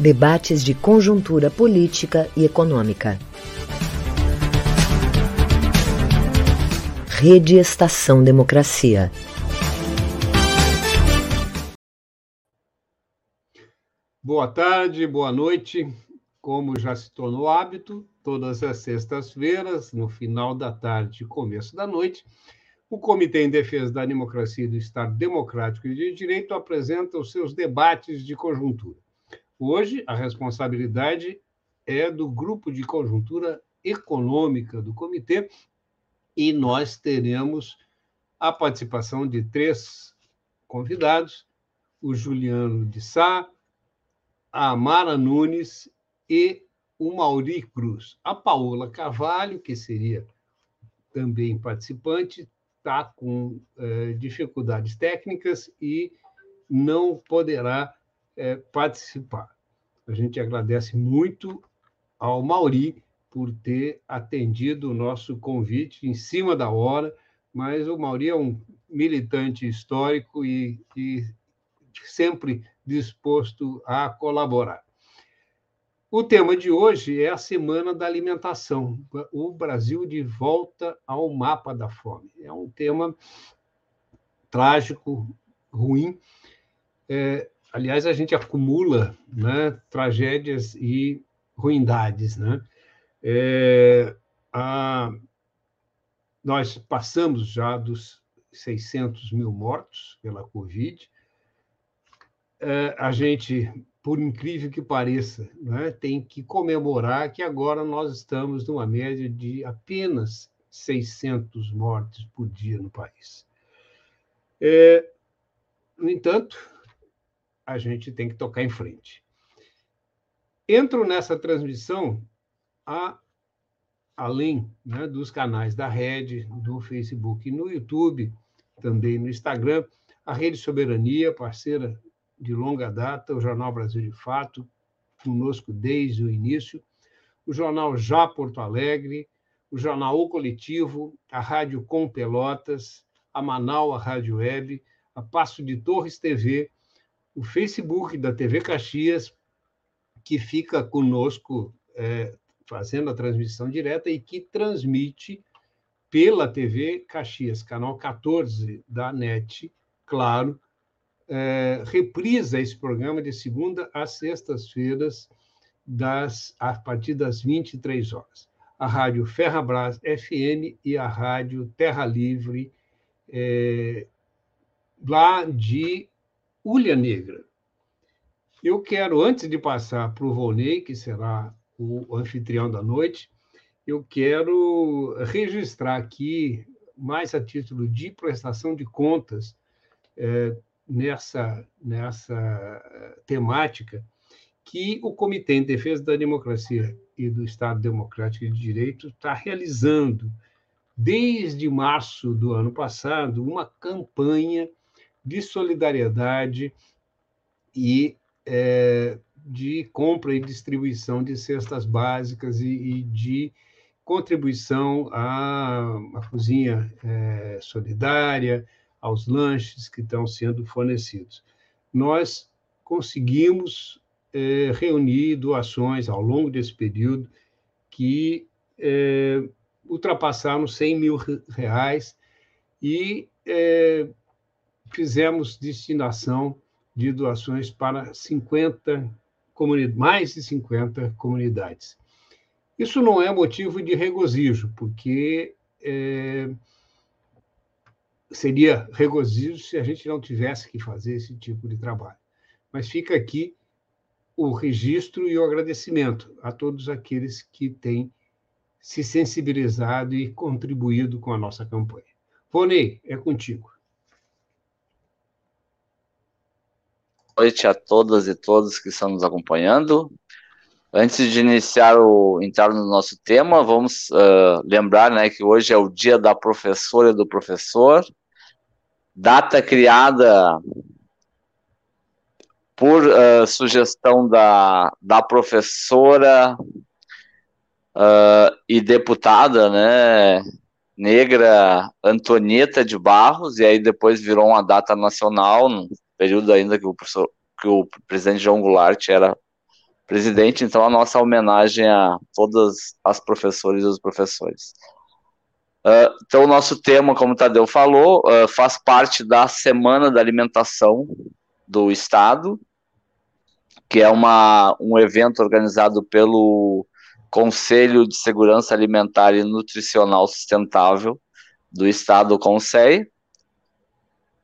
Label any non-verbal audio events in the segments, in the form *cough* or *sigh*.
Debates de conjuntura política e econômica. Rede Estação Democracia. Boa tarde, boa noite. Como já se tornou hábito, todas as sextas-feiras, no final da tarde e começo da noite, o Comitê em Defesa da Democracia e do Estado Democrático e de Direito apresenta os seus debates de conjuntura. Hoje, a responsabilidade é do Grupo de Conjuntura Econômica do Comitê e nós teremos a participação de três convidados: o Juliano de Sá, a Amara Nunes e o Mauri Cruz. A Paola Carvalho, que seria também participante, está com eh, dificuldades técnicas e não poderá eh, participar. A gente agradece muito ao Mauri por ter atendido o nosso convite em cima da hora, mas o Mauri é um militante histórico e, e sempre disposto a colaborar. O tema de hoje é a Semana da Alimentação, o Brasil de volta ao mapa da fome. É um tema trágico, ruim. É, aliás, a gente acumula né, tragédias e ruindades. Né? É, a, nós passamos já dos 600 mil mortos pela Covid. É, a gente, por incrível que pareça, né, tem que comemorar que agora nós estamos numa média de apenas 600 mortes por dia no país. É, no entanto, a gente tem que tocar em frente. Entro nessa transmissão a, além né, dos canais da Rede, do Facebook e no YouTube, também no Instagram, a Rede Soberania, parceira de longa data, o Jornal Brasil de Fato, conosco desde o início, o Jornal Já Porto Alegre, o Jornal O Coletivo, a Rádio Com Pelotas, a Manaus, a Rádio Web, a Passo de Torres TV, o Facebook da TV Caxias, que fica conosco é, fazendo a transmissão direta e que transmite pela TV Caxias, canal 14 da NET, claro, é, reprisa esse programa de segunda às sextas-feiras, das, a partir das 23 horas. A Rádio Ferrabras FM e a Rádio Terra Livre, é, lá de Ulha Negra. Eu quero, antes de passar para o Volney, que será o anfitrião da noite, eu quero registrar aqui, mais a título de prestação de contas, é, nessa, nessa temática, que o Comitê em Defesa da Democracia e do Estado Democrático de Direito está realizando, desde março do ano passado, uma campanha de solidariedade e é, de compra e distribuição de cestas básicas e, e de contribuição à, à cozinha é, solidária, aos lanches que estão sendo fornecidos. Nós conseguimos é, reunir doações ao longo desse período que é, ultrapassaram 100 mil reais e é, fizemos destinação de doações para 50 mais de 50 comunidades. Isso não é motivo de regozijo, porque é, seria regozijo se a gente não tivesse que fazer esse tipo de trabalho. Mas fica aqui o registro e o agradecimento a todos aqueles que têm se sensibilizado e contribuído com a nossa campanha. Vonei, é contigo. Noite a todas e todos que estão nos acompanhando. Antes de iniciar o entrar no nosso tema, vamos uh, lembrar, né, que hoje é o Dia da Professora e do Professor, data criada por uh, sugestão da, da professora uh, e deputada, né, negra Antonieta de Barros, e aí depois virou uma data nacional, período ainda que o, que o presidente João Goulart era presidente, então a nossa homenagem a todas as professoras e os professores. Uh, então, o nosso tema, como o Tadeu falou, uh, faz parte da Semana da Alimentação do Estado, que é uma, um evento organizado pelo Conselho de Segurança Alimentar e Nutricional Sustentável do Estado, Conselho.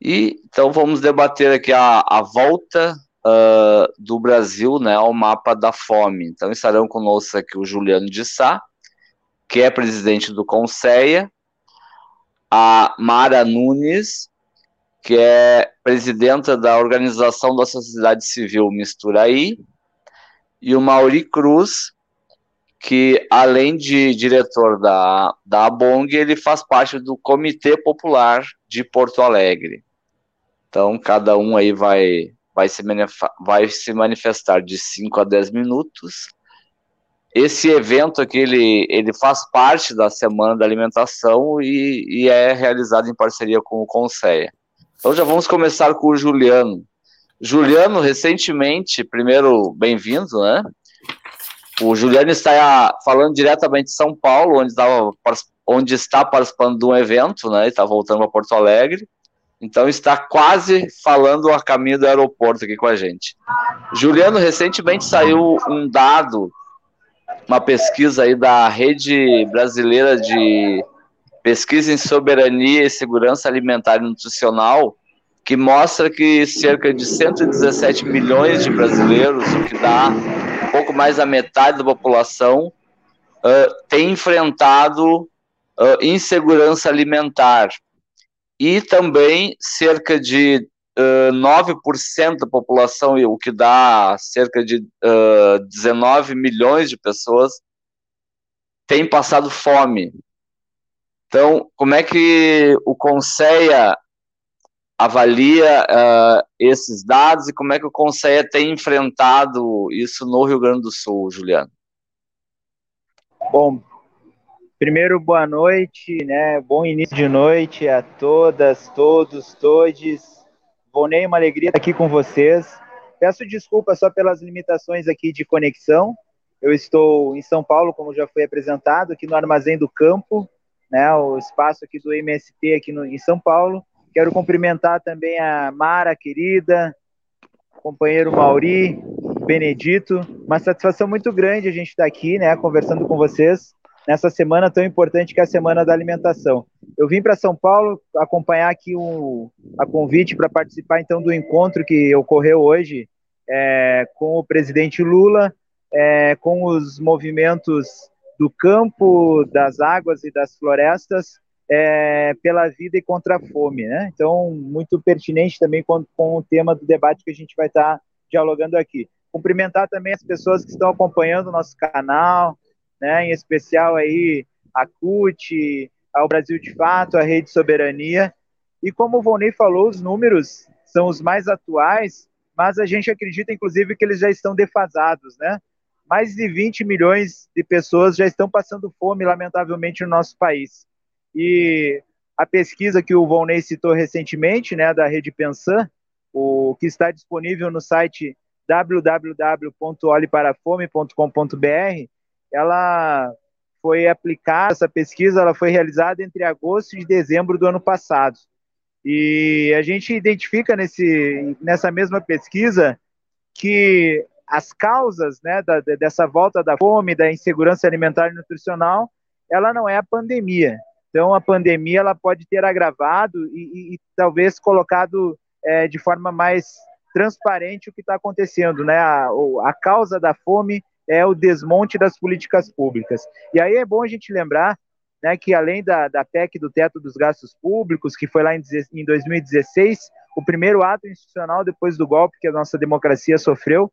E então vamos debater aqui a, a volta uh, do Brasil né, ao mapa da fome. Então estarão conosco aqui o Juliano de Sá, que é presidente do Conceia, a Mara Nunes, que é presidenta da Organização da Sociedade Civil Misturaí, e o Mauri Cruz, que além de diretor da, da ABONG, ele faz parte do Comitê Popular de Porto Alegre. Então, cada um aí vai, vai, se, vai se manifestar de 5 a 10 minutos. Esse evento aqui, ele, ele faz parte da Semana da Alimentação e, e é realizado em parceria com o Conceia. Então já vamos começar com o Juliano. Juliano, recentemente, primeiro, bem-vindo, né? O Juliano está falando diretamente de São Paulo, onde, estava, onde está participando de um evento, né? Está voltando para Porto Alegre. Então está quase falando a caminho do aeroporto aqui com a gente. Juliano, recentemente saiu um dado, uma pesquisa aí da Rede Brasileira de Pesquisa em Soberania e Segurança Alimentar e Nutricional, que mostra que cerca de 117 milhões de brasileiros, o que dá um pouco mais da metade da população, uh, tem enfrentado uh, insegurança alimentar. E também cerca de uh, 9% da população, o que dá cerca de uh, 19 milhões de pessoas, tem passado fome. Então, como é que o Conceia avalia uh, esses dados e como é que o Conceia tem enfrentado isso no Rio Grande do Sul, Juliano? Bom, primeiro boa noite, né? Bom início de noite a todas, todos, todes. Vonei, uma alegria estar aqui com vocês. Peço desculpa só pelas limitações aqui de conexão. Eu estou em São Paulo, como já foi apresentado, aqui no Armazém do Campo, né? O espaço aqui do MST aqui no, em São Paulo Quero cumprimentar também a Mara, querida, companheiro Mauri, Benedito. Uma satisfação muito grande a gente estar aqui, né, conversando com vocês nessa semana tão importante que é a Semana da Alimentação. Eu vim para São Paulo acompanhar aqui um, a convite para participar então do encontro que ocorreu hoje é, com o presidente Lula, é, com os movimentos do campo, das águas e das florestas, é, pela vida e contra a fome, né? Então, muito pertinente também com, com o tema do debate que a gente vai estar dialogando aqui. Cumprimentar também as pessoas que estão acompanhando o nosso canal, né? Em especial aí a CUT, ao Brasil de Fato, a Rede Soberania. E como o Volney falou, os números são os mais atuais, mas a gente acredita, inclusive, que eles já estão defasados, né? Mais de 20 milhões de pessoas já estão passando fome, lamentavelmente, no nosso país. E a pesquisa que o Volney citou recentemente, né, da Rede Pensan, o que está disponível no site www.olheparafome.com.br, ela foi aplicada, essa pesquisa ela foi realizada entre agosto e dezembro do ano passado. E a gente identifica nesse, nessa mesma pesquisa que as causas né, da, dessa volta da fome, da insegurança alimentar e nutricional, ela não é a pandemia, então, a pandemia ela pode ter agravado e, e, e talvez colocado é, de forma mais transparente o que está acontecendo, né? A, a causa da fome é o desmonte das políticas públicas. E aí é bom a gente lembrar né, que além da, da PEC do teto dos gastos públicos, que foi lá em, em 2016, o primeiro ato institucional depois do golpe que a nossa democracia sofreu,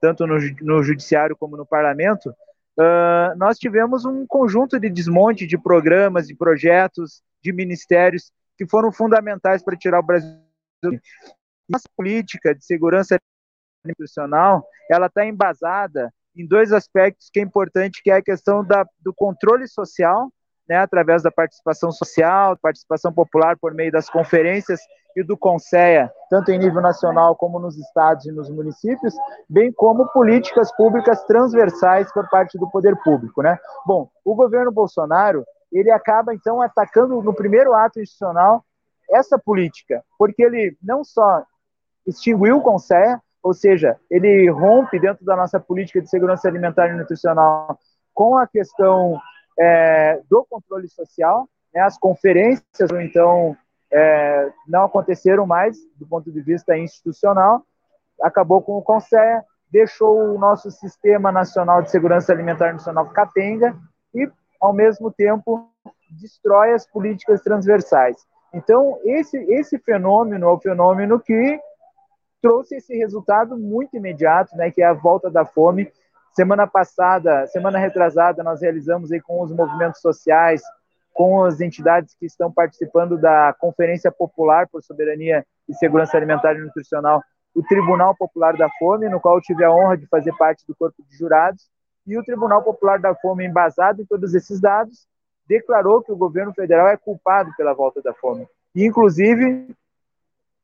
tanto no, no judiciário como no parlamento, uh, nós tivemos um conjunto de desmonte de programas, de projetos, de ministérios que foram fundamentais para tirar o Brasil. Nossa política de segurança institucional, ela está embasada em dois aspectos que é importante, que é a questão da, do controle social, né, através da participação social, participação popular por meio das conferências e do Conceia, tanto em nível nacional como nos estados e nos municípios, bem como políticas públicas transversais por parte do poder público, né? Bom, o governo Bolsonaro, ele acaba então atacando no primeiro ato institucional essa política, porque ele não só extinguiu o Conceia, ou seja, ele rompe dentro da nossa política de segurança alimentar e nutricional com a questão é, do controle social, né, as conferências, ou então, é, não aconteceram mais do ponto de vista institucional, acabou com o CONSEA, deixou o nosso Sistema Nacional de Segurança Alimentar Nacional capenga e, ao mesmo tempo, destrói as políticas transversais. Então, esse, esse fenômeno é o fenômeno que trouxe esse resultado muito imediato, né, que é a volta da fome. Semana passada, semana retrasada, nós realizamos aí com os movimentos sociais, com as entidades que estão participando da Conferência Popular por Soberania e Segurança Alimentar e Nutricional, o Tribunal Popular da Fome, no qual eu tive a honra de fazer parte do corpo de jurados, e o Tribunal Popular da Fome, embasado em todos esses dados, declarou que o governo federal é culpado pela volta da fome. E, inclusive,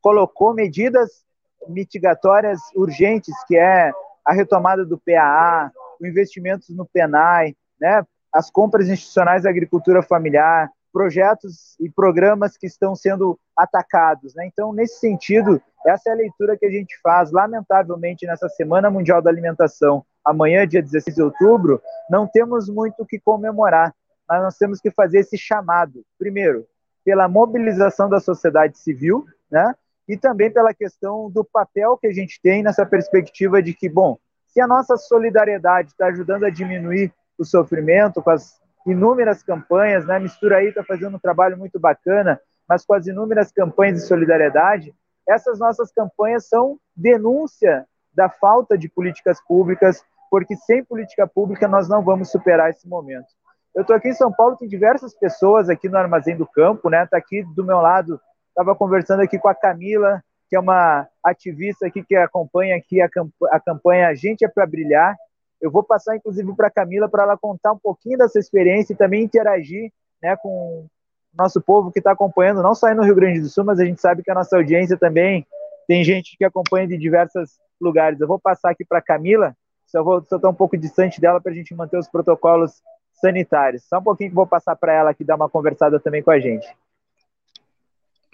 colocou medidas mitigatórias urgentes, que é a retomada do PAA, o investimentos no PENAI, né, as compras institucionais da agricultura familiar, projetos e programas que estão sendo atacados. Né? Então, nesse sentido, essa é a leitura que a gente faz. Lamentavelmente, nessa Semana Mundial da Alimentação, amanhã, dia 16 de outubro, não temos muito o que comemorar, mas nós temos que fazer esse chamado. Primeiro, pela mobilização da sociedade civil, né? E também pela questão do papel que a gente tem nessa perspectiva de que, bom, se a nossa solidariedade está ajudando a diminuir o sofrimento com as inúmeras campanhas, né? Mistura aí está fazendo um trabalho muito bacana, mas com as inúmeras campanhas de solidariedade, essas nossas campanhas são denúncia da falta de políticas públicas, porque sem política pública nós não vamos superar esse momento. Eu estou aqui em São Paulo, tem diversas pessoas aqui no Armazém do Campo, né? Está aqui do meu lado Estava conversando aqui com a Camila, que é uma ativista aqui que acompanha aqui a, camp a campanha A Gente é para Brilhar. Eu vou passar, inclusive, para a Camila para ela contar um pouquinho dessa experiência e também interagir né, com o nosso povo que está acompanhando, não só no Rio Grande do Sul, mas a gente sabe que a nossa audiência também tem gente que acompanha de diversos lugares. Eu vou passar aqui para a Camila, só vou estar um pouco distante dela para a gente manter os protocolos sanitários. Só um pouquinho que vou passar para ela aqui dar uma conversada também com a gente.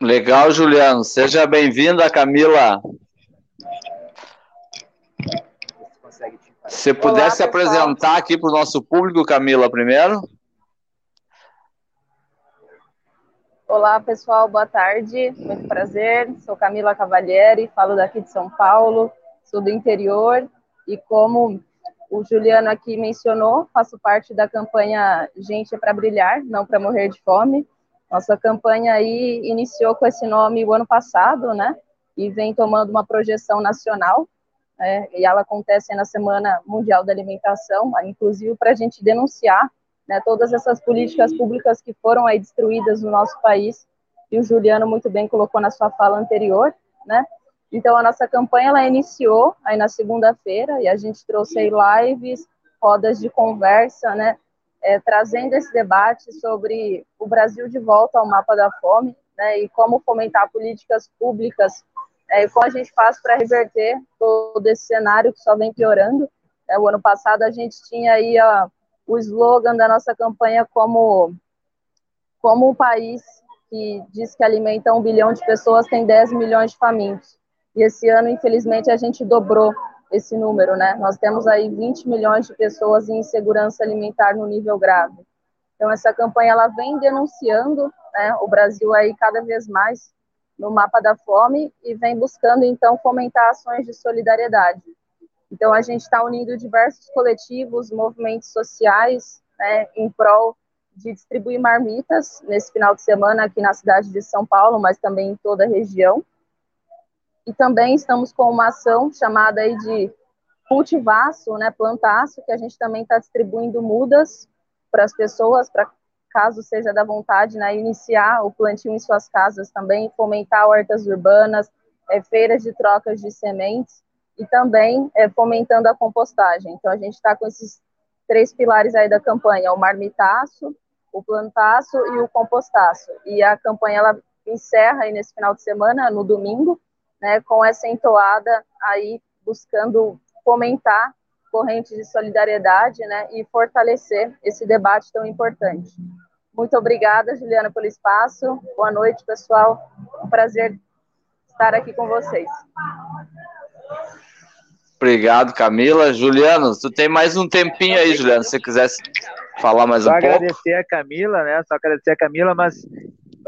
Legal, Juliano. Seja bem-vinda, Camila. Se pudesse Olá, apresentar aqui para o nosso público, Camila, primeiro. Olá, pessoal, boa tarde. Muito prazer. Sou Camila Cavalieri, falo daqui de São Paulo, sou do interior e como o Juliano aqui mencionou, faço parte da campanha Gente é para Brilhar, não para morrer de fome. Nossa campanha aí iniciou com esse nome o ano passado, né? E vem tomando uma projeção nacional. Né, e ela acontece na Semana Mundial da Alimentação, inclusive para a gente denunciar né, todas essas políticas públicas que foram aí destruídas no nosso país, e o Juliano muito bem colocou na sua fala anterior, né? Então, a nossa campanha, ela iniciou aí na segunda-feira, e a gente trouxe aí lives, rodas de conversa, né? É, trazendo esse debate sobre o Brasil de volta ao mapa da fome, né, e como fomentar políticas públicas, é, como a gente faz para reverter todo esse cenário que só vem piorando. É, o ano passado a gente tinha aí a, o slogan da nossa campanha como como um país que diz que alimenta um bilhão de pessoas tem 10 milhões de famintos. E esse ano, infelizmente, a gente dobrou esse número, né? Nós temos aí 20 milhões de pessoas em insegurança alimentar no nível grave. Então essa campanha ela vem denunciando, né, o Brasil aí cada vez mais no mapa da fome e vem buscando então fomentar ações de solidariedade. Então a gente está unindo diversos coletivos, movimentos sociais, né, em prol de distribuir marmitas nesse final de semana aqui na cidade de São Paulo, mas também em toda a região. E também estamos com uma ação chamada aí de cultivaço, né, plantaço, que a gente também está distribuindo mudas para as pessoas, para caso seja da vontade, né, iniciar o plantio em suas casas também, fomentar hortas urbanas, é, feiras de trocas de sementes e também é, fomentando a compostagem. Então a gente está com esses três pilares aí da campanha: o marmitaço, o plantaço e o compostaço. E a campanha ela encerra aí nesse final de semana, no domingo, né, com essa entoada aí buscando fomentar correntes de solidariedade, né, e fortalecer esse debate tão importante. Muito obrigada, Juliana, pelo espaço. Boa noite, pessoal. Um prazer estar aqui com vocês. Obrigado, Camila. Juliano, tu tem mais um tempinho aí, Juliano, se você quisesse falar mais Só um pouco. Só agradecer a Camila, né? Só agradecer a Camila, mas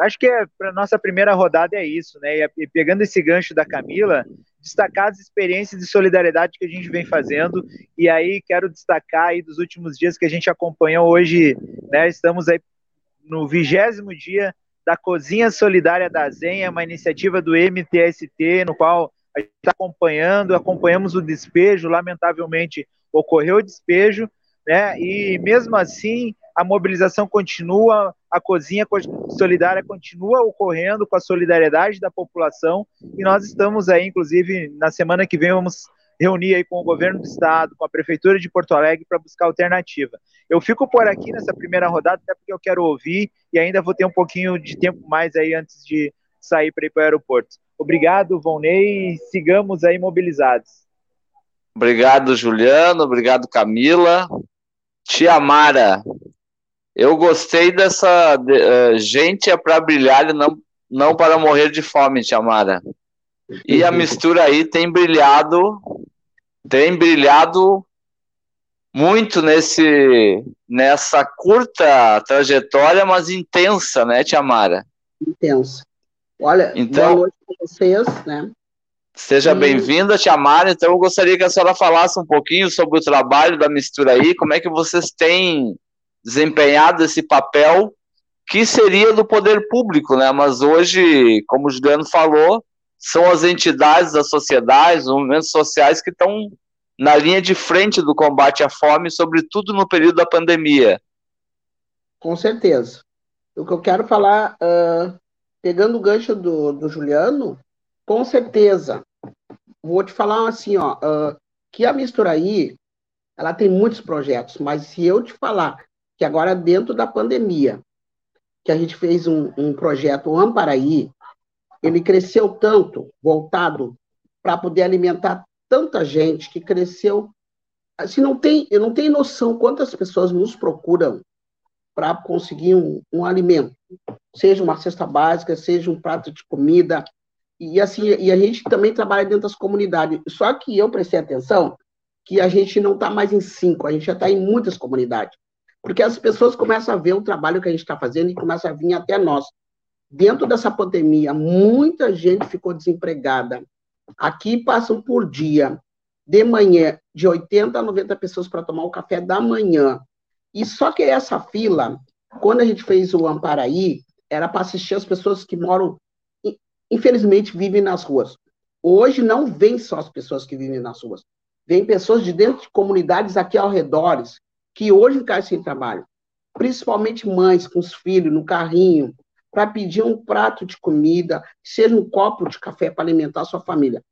acho que é, para nossa primeira rodada é isso, né? E pegando esse gancho da Camila, destacar as experiências de solidariedade que a gente vem fazendo. E aí quero destacar aí dos últimos dias que a gente acompanhou hoje, né? Estamos aí no vigésimo dia da Cozinha Solidária da Zenha, uma iniciativa do MTST, no qual a gente está acompanhando, acompanhamos o despejo, lamentavelmente ocorreu o despejo, né? E mesmo assim a mobilização continua, a cozinha solidária continua ocorrendo com a solidariedade da população e nós estamos aí, inclusive, na semana que vem vamos reunir aí com o governo do estado, com a prefeitura de Porto Alegre para buscar alternativa. Eu fico por aqui nessa primeira rodada até porque eu quero ouvir e ainda vou ter um pouquinho de tempo mais aí antes de sair para ir para o aeroporto. Obrigado, Volney, sigamos aí mobilizados. Obrigado, Juliano, obrigado, Camila. Tia Mara, eu gostei dessa. Uh, gente é para brilhar e não, não para morrer de fome, Tia Mara. E a mistura aí tem brilhado, tem brilhado muito nesse nessa curta trajetória, mas intensa, né, Tia Mara? Intensa. Olha, então, boa noite para vocês, né? Seja bem-vinda, Tia Mara. Então, eu gostaria que a senhora falasse um pouquinho sobre o trabalho da mistura aí, como é que vocês têm desempenhado esse papel que seria do poder público, né? Mas hoje, como o Juliano falou, são as entidades da sociedade, os movimentos sociais que estão na linha de frente do combate à fome, sobretudo no período da pandemia. Com certeza. O que eu quero falar, uh, pegando o gancho do, do Juliano, com certeza. Vou te falar assim, ó, uh, que a Misturaí, ela tem muitos projetos, mas se eu te falar que agora dentro da pandemia, que a gente fez um, um projeto Amparaí, ele cresceu tanto, voltado para poder alimentar tanta gente, que cresceu. Assim, não tem, eu não tenho noção quantas pessoas nos procuram para conseguir um, um alimento, seja uma cesta básica, seja um prato de comida, e assim, e a gente também trabalha dentro das comunidades. Só que eu prestei atenção que a gente não está mais em cinco, a gente já está em muitas comunidades. Porque as pessoas começam a ver o trabalho que a gente está fazendo e começam a vir até nós. Dentro dessa pandemia, muita gente ficou desempregada. Aqui passam por dia, de manhã, de 80 a 90 pessoas para tomar o café da manhã. E só que essa fila, quando a gente fez o Amparaí, era para assistir as pessoas que moram infelizmente, vivem nas ruas. Hoje não vem só as pessoas que vivem nas ruas, vem pessoas de dentro de comunidades aqui ao redor, que hoje ficaram sem trabalho, principalmente mães com os filhos no carrinho, para pedir um prato de comida, seja um copo de café para alimentar a sua família.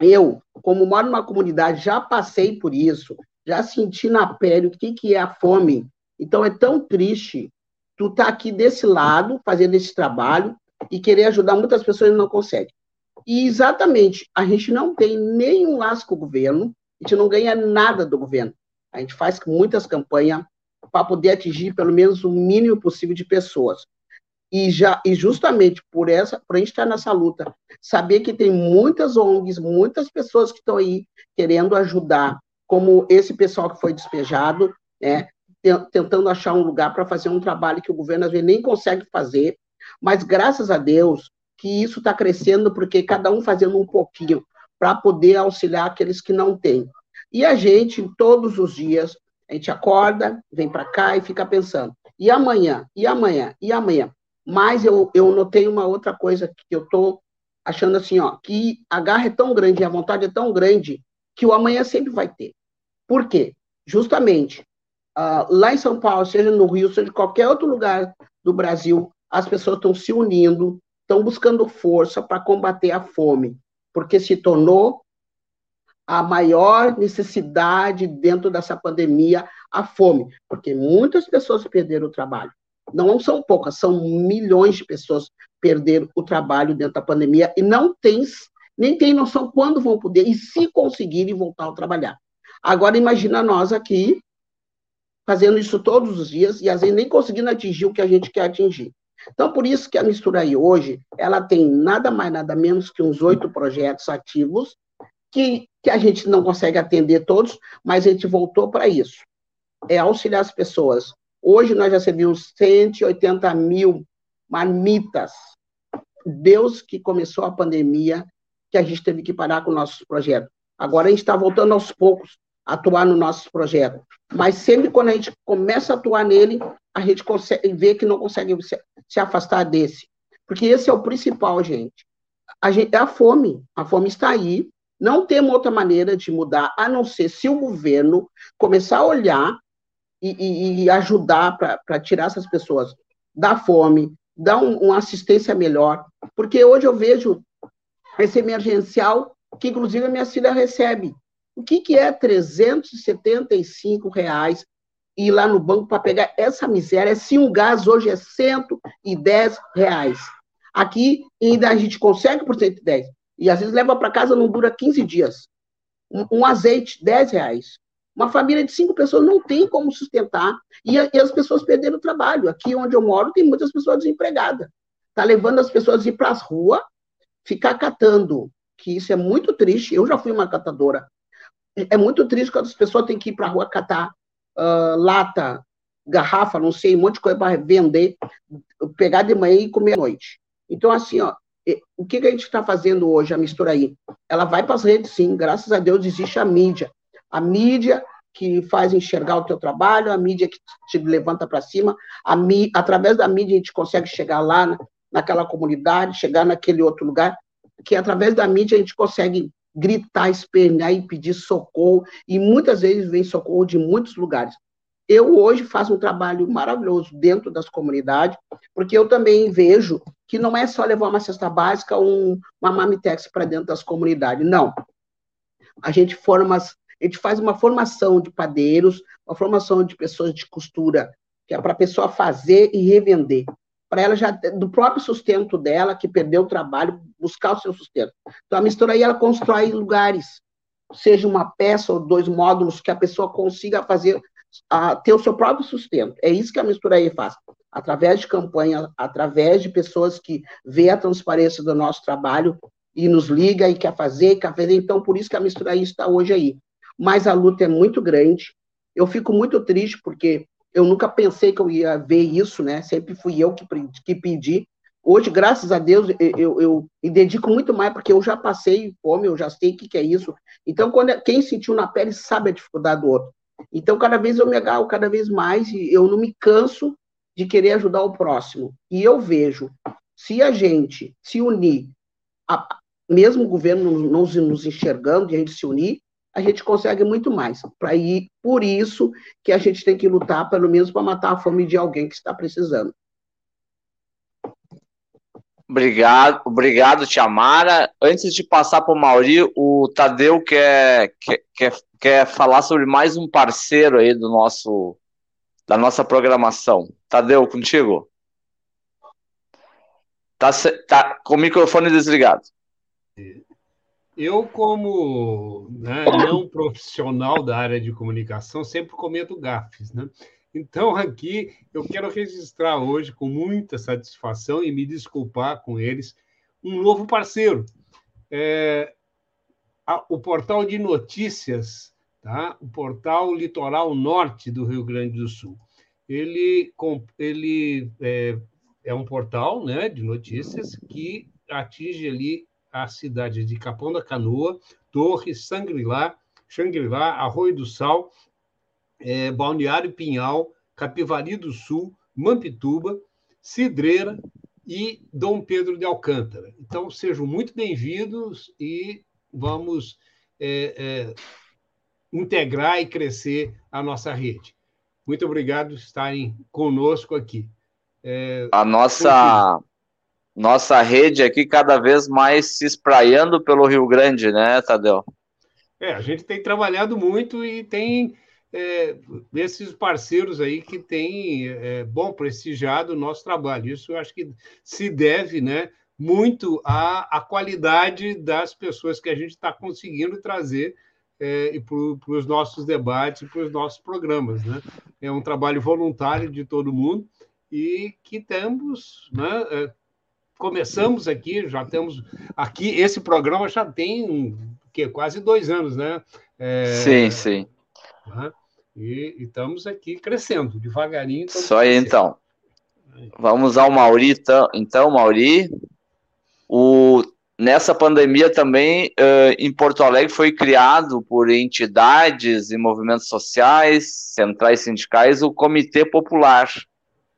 Eu, como moro numa comunidade, já passei por isso, já senti na pele o que, que é a fome. Então é tão triste tu tá aqui desse lado, fazendo esse trabalho, e querer ajudar muitas pessoas e não consegue. E exatamente, a gente não tem nenhum laço com o governo, a gente não ganha nada do governo. A gente faz muitas campanhas para poder atingir pelo menos o mínimo possível de pessoas. E, já, e justamente por essa, por a gente estar nessa luta, saber que tem muitas ONGs, muitas pessoas que estão aí querendo ajudar, como esse pessoal que foi despejado, né, tentando achar um lugar para fazer um trabalho que o governo às vezes nem consegue fazer, mas graças a Deus que isso está crescendo, porque cada um fazendo um pouquinho para poder auxiliar aqueles que não têm. E a gente, todos os dias, a gente acorda, vem para cá e fica pensando. E amanhã? E amanhã? E amanhã? Mas eu, eu notei uma outra coisa que eu estou achando assim, ó, que a garra é tão grande, a vontade é tão grande, que o amanhã sempre vai ter. Por quê? Justamente, uh, lá em São Paulo, seja no Rio, seja em qualquer outro lugar do Brasil, as pessoas estão se unindo, estão buscando força para combater a fome, porque se tornou a maior necessidade dentro dessa pandemia, a fome, porque muitas pessoas perderam o trabalho. não são poucas, são milhões de pessoas perderam o trabalho dentro da pandemia e não tem, nem tem noção quando vão poder e se conseguirem voltar a trabalhar. Agora imagina nós aqui fazendo isso todos os dias e às vezes nem conseguindo atingir o que a gente quer atingir. Então, por isso que a Mistura aí hoje, ela tem nada mais, nada menos que uns oito projetos ativos que, que a gente não consegue atender todos, mas a gente voltou para isso. É auxiliar as pessoas. Hoje nós servimos 180 mil marmitas. Deus que começou a pandemia, que a gente teve que parar com nossos projetos. Agora a gente está voltando aos poucos a atuar no nosso projeto. Mas sempre quando a gente começa a atuar nele, a gente consegue ver que não consegue se, se afastar desse. Porque esse é o principal, gente. A gente. É a fome. A fome está aí. Não temos outra maneira de mudar, a não ser se o governo começar a olhar e, e, ajudar para tirar essas pessoas da fome, dar um, uma assistência melhor. Porque hoje eu vejo esse emergencial que, inclusive, a minha filha recebe. O que, que é 375 reais ir lá no banco para pegar essa miséria se um gás hoje é 110 reais? Aqui ainda a gente consegue por 110. E às vezes leva para casa, não dura 15 dias. Um, um, azeite, 10 reais. Uma família de cinco pessoas não tem como sustentar. E, e as pessoas perderam o trabalho. Aqui onde eu moro, tem muitas pessoas desempregadas. Está levando as pessoas a ir para as ruas, ficar catando. Que isso é muito triste. Eu já fui uma catadora. É muito triste quando as pessoas têm que ir para a rua catar uh, lata, garrafa, não sei, um monte de coisa para vender, pegar de manhã e comer à noite. Então, assim, ó, o que, que a gente está fazendo hoje, a mistura aí? Ela vai para as redes, sim, graças a Deus existe a mídia. A mídia que faz enxergar o teu trabalho, a mídia que te levanta para cima, a mí, através da mídia a gente consegue chegar lá na, naquela comunidade, chegar naquele outro lugar, que através da mídia a gente consegue gritar, espernear e pedir socorro, e muitas vezes vem socorro de muitos lugares. Eu hoje faço um trabalho maravilhoso dentro das comunidades, porque eu também vejo que não é só levar uma cesta básica um, uma mamitex para dentro das comunidades, não. A gente forma, a gente faz uma formação de padeiros, uma formação de pessoas de costura, que é para a pessoa fazer e revender. Para ela já, do próprio sustento dela, que perdeu o trabalho, buscar o seu sustento. Então, a mistura aí, ela constrói lugares, seja uma peça ou dois módulos que a pessoa consiga fazer a ter o seu próprio sustento. É isso que a mistura aí faz. Através de campanha, através de pessoas que vê a transparência do nosso trabalho e nos liga e quer fazer, quer fazer. Então, por isso que a mistura aí está hoje aí. Mas a luta é muito grande. Eu fico muito triste porque eu nunca pensei que eu ia ver isso, né? Sempre fui eu que, que pedi. Hoje, graças a Deus, eu, eu, eu me dedico muito mais, porque eu já passei fome, eu já sei o que, que é isso. Então, quando quem sentiu na pele sabe a dificuldade do outro. Então, cada vez eu me agarro cada vez mais e eu não me canso de querer ajudar o próximo. E eu vejo, se a gente se unir, a, mesmo o governo não nos enxergando e a gente se unir, a gente consegue muito mais. Para ir, por isso que a gente tem que lutar, pelo menos para matar a fome de alguém que está precisando. Obrigado, obrigado, Tiamara. Antes de passar para o Mauri, o Tadeu quer, quer, quer, falar sobre mais um parceiro aí do nosso da nossa programação. Tadeu, contigo? Tá, tá com o microfone desligado. Eu, como né, não profissional da área de comunicação, sempre cometo gafes, né? Então, aqui eu quero registrar hoje, com muita satisfação, e me desculpar com eles, um novo parceiro. É, a, o portal de notícias, tá? o portal Litoral Norte do Rio Grande do Sul. Ele, ele é, é um portal né, de notícias que atinge ali a cidade de Capão da Canoa, Torres, Sangrila, Xangri-Lá, Arroio do Sal é, Balneário Pinhal, Capivari do Sul, Mampituba, Cidreira e Dom Pedro de Alcântara. Então, sejam muito bem-vindos e vamos é, é, integrar e crescer a nossa rede. Muito obrigado por estarem conosco aqui. É, a nossa, nossa rede aqui cada vez mais se espraiando pelo Rio Grande, né, Tadeu? É, a gente tem trabalhado muito e tem é, esses parceiros aí que têm, é, bom, prestigiado o nosso trabalho. Isso eu acho que se deve né, muito à, à qualidade das pessoas que a gente está conseguindo trazer é, para os nossos debates, para os nossos programas. Né? É um trabalho voluntário de todo mundo e que temos, né, é, começamos aqui, já temos aqui, esse programa já tem que, quase dois anos, né? É, sim, sim. Né? E, e, estamos aqui crescendo, devagarinho. Só aí, então. Vamos ao Mauri, então, então Mauri. O, nessa pandemia também, uh, em Porto Alegre, foi criado por entidades e movimentos sociais, centrais sindicais, o Comitê Popular.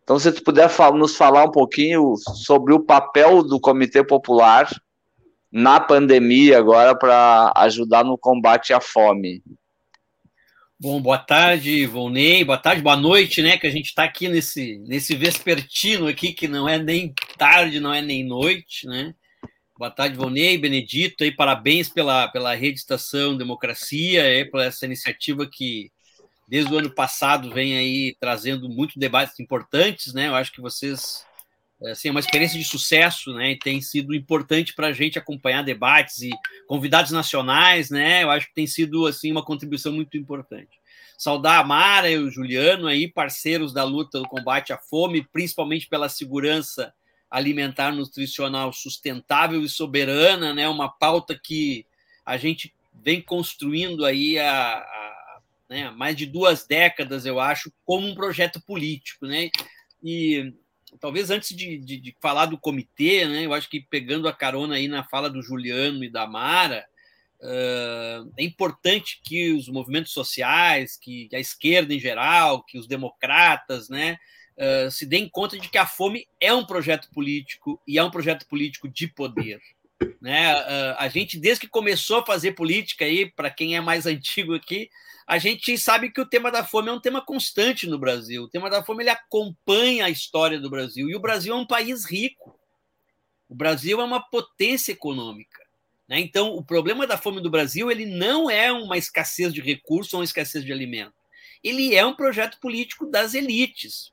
Então, se tu puder nos falar um pouquinho sobre o papel do Comitê Popular na pandemia agora para ajudar no combate à fome. Bom, boa tarde, Volney. Boa tarde, boa noite, né? Que a gente está aqui nesse, nesse vespertino aqui, que não é nem tarde, não é nem noite, né? Boa tarde, Volney, Benedito, aí, parabéns pela, pela Rede Estação Democracia, aí, por essa iniciativa que desde o ano passado vem aí trazendo muitos debates importantes, né? Eu acho que vocês assim, é uma experiência de sucesso, né? E tem sido importante para a gente acompanhar debates e convidados nacionais, né? Eu acho que tem sido assim uma contribuição muito importante. Saudar a Mara e o Juliano aí, parceiros da luta do combate à fome, principalmente pela segurança alimentar nutricional sustentável e soberana, né? Uma pauta que a gente vem construindo aí há, há né, mais de duas décadas, eu acho, como um projeto político, né? E talvez antes de, de, de, falar do comitê, né, eu acho que pegando a carona aí na fala do Juliano e da Mara, uh, é importante que os movimentos sociais, que a esquerda em geral, que os democratas, né, uh, se deem conta de que a fome é um projeto político e é um projeto político de poder. Né? Uh, a gente, desde que começou a fazer política aí, para quem é mais *laughs* antigo aqui, a gente sabe que o tema da fome é um tema constante no Brasil. O tema da fome ele acompanha a história do Brasil. E o Brasil é um país rico. O Brasil é uma potência econômica. Né? Então, o problema da fome do Brasil ele não é uma escassez de recursos ou uma escassez de alimento. Ele é um projeto político das elites.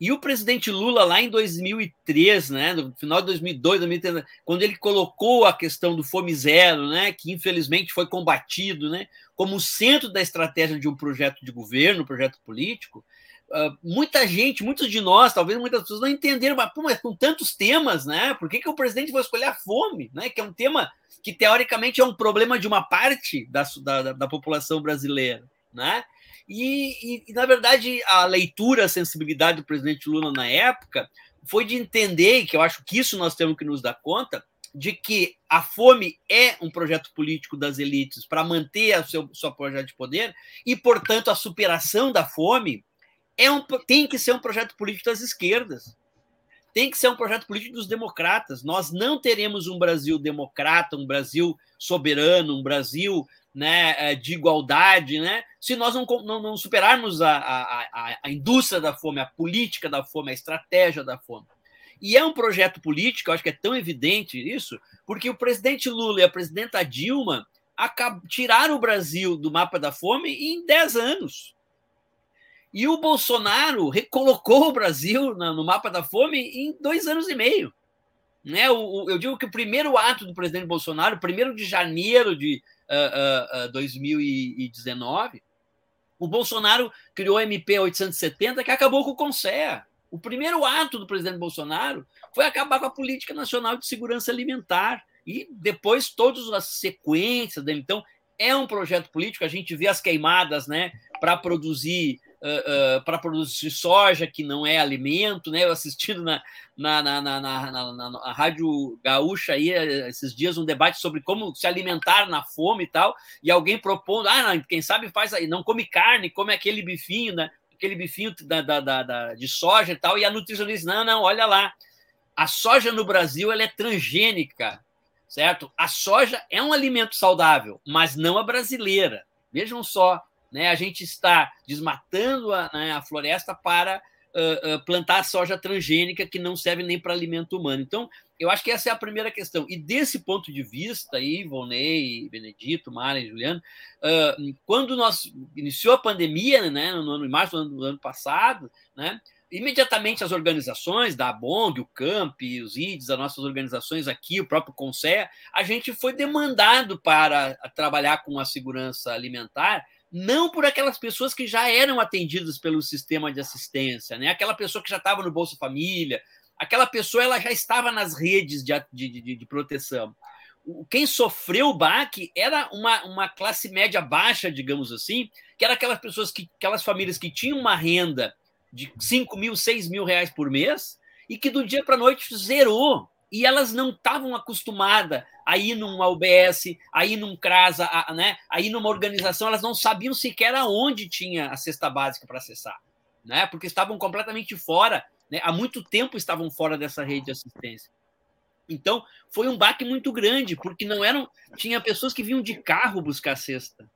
E o presidente Lula, lá em 2003, né, no final de 2002, 2003, quando ele colocou a questão do Fome Zero, né, que infelizmente foi combatido né, como centro da estratégia de um projeto de governo, projeto político, uh, muita gente, muitos de nós, talvez muitas pessoas não entenderam, mas, pô, mas com tantos temas, né, por que, que o presidente vai escolher a fome, né, que é um tema que teoricamente é um problema de uma parte da, da, da população brasileira, né? E, e, e, na verdade, a leitura, a sensibilidade do presidente Lula na época foi de entender, que eu acho que isso nós temos que nos dar conta, de que a fome é um projeto político das elites para manter o seu, seu projeto de poder e, portanto, a superação da fome é um, tem que ser um projeto político das esquerdas. Tem que ser um projeto político dos democratas. Nós não teremos um Brasil democrata, um Brasil soberano, um Brasil né, é, de igualdade, né, se nós não, não, não superarmos a, a, a, indústria da fome, a política da fome, a estratégia da fome. E é um projeto político, eu acho que é tão evidente isso, porque o presidente Lula e a presidenta Dilma tiraram o Brasil do mapa da fome em 10 anos. E o Bolsonaro recolocou o Brasil no mapa da fome em dois anos e meio. Né? eu digo que o primeiro ato do presidente Bolsonaro, primeiro de janeiro de uh, uh, 2019, o Bolsonaro criou a MP 870 que acabou com o CONSEA. O primeiro ato do presidente Bolsonaro foi acabar com a Política Nacional de Segurança Alimentar. E depois todas as sequências dele. Então, é um projeto político, a gente vê as queimadas né, para produzir uh, uh, para produzir soja, que não é alimento, né? Eu assistindo na, na, na, na, na, na, na Rádio Gaúcha aí, eh, esses dias, um debate sobre como se alimentar na fome e tal, e alguém propondo, ah, não, quem sabe faz aí, não come carne, come aquele bifinho, né? Aquele bifinho da, da, da, da de soja e tal, e a nutricionista, não, não, olha lá, a soja no Brasil ela é transgênica, certo? A soja é um alimento saudável, mas não a brasileira. Vejam só, né? A gente está desmatando a, né, a floresta para uh, uh, plantar soja transgênica que não serve nem para alimento humano. Então, eu acho que essa é a primeira questão. E desse ponto de vista, aí, Volney, Benedito, Mara e Juliano, uh, quando nós iniciou a pandemia, né, no ano, em março do ano, do ano passado, né, imediatamente as organizações da ABONG, o CAMP, os IDs, as nossas organizações aqui, o próprio CONSEA, a gente foi demandado para trabalhar com a segurança alimentar, não por aquelas pessoas que já eram atendidas pelo sistema de assistência, né? aquela pessoa que já estava no Bolsa Família, aquela pessoa ela já estava nas redes de, de, de, de proteção. Quem sofreu o baque era uma, uma classe média baixa, digamos assim, que era aquelas pessoas que, aquelas famílias que tinham uma renda de 5 mil, 6 mil reais por mês e que do dia para a noite zerou. E elas não estavam acostumadas a ir numa UBS, a ir num CRASA, a, né, a ir numa organização, elas não sabiam sequer aonde tinha a cesta básica para acessar, né, porque estavam completamente fora, né, há muito tempo estavam fora dessa rede de assistência. Então, foi um baque muito grande, porque não eram. Tinha pessoas que vinham de carro buscar cesta,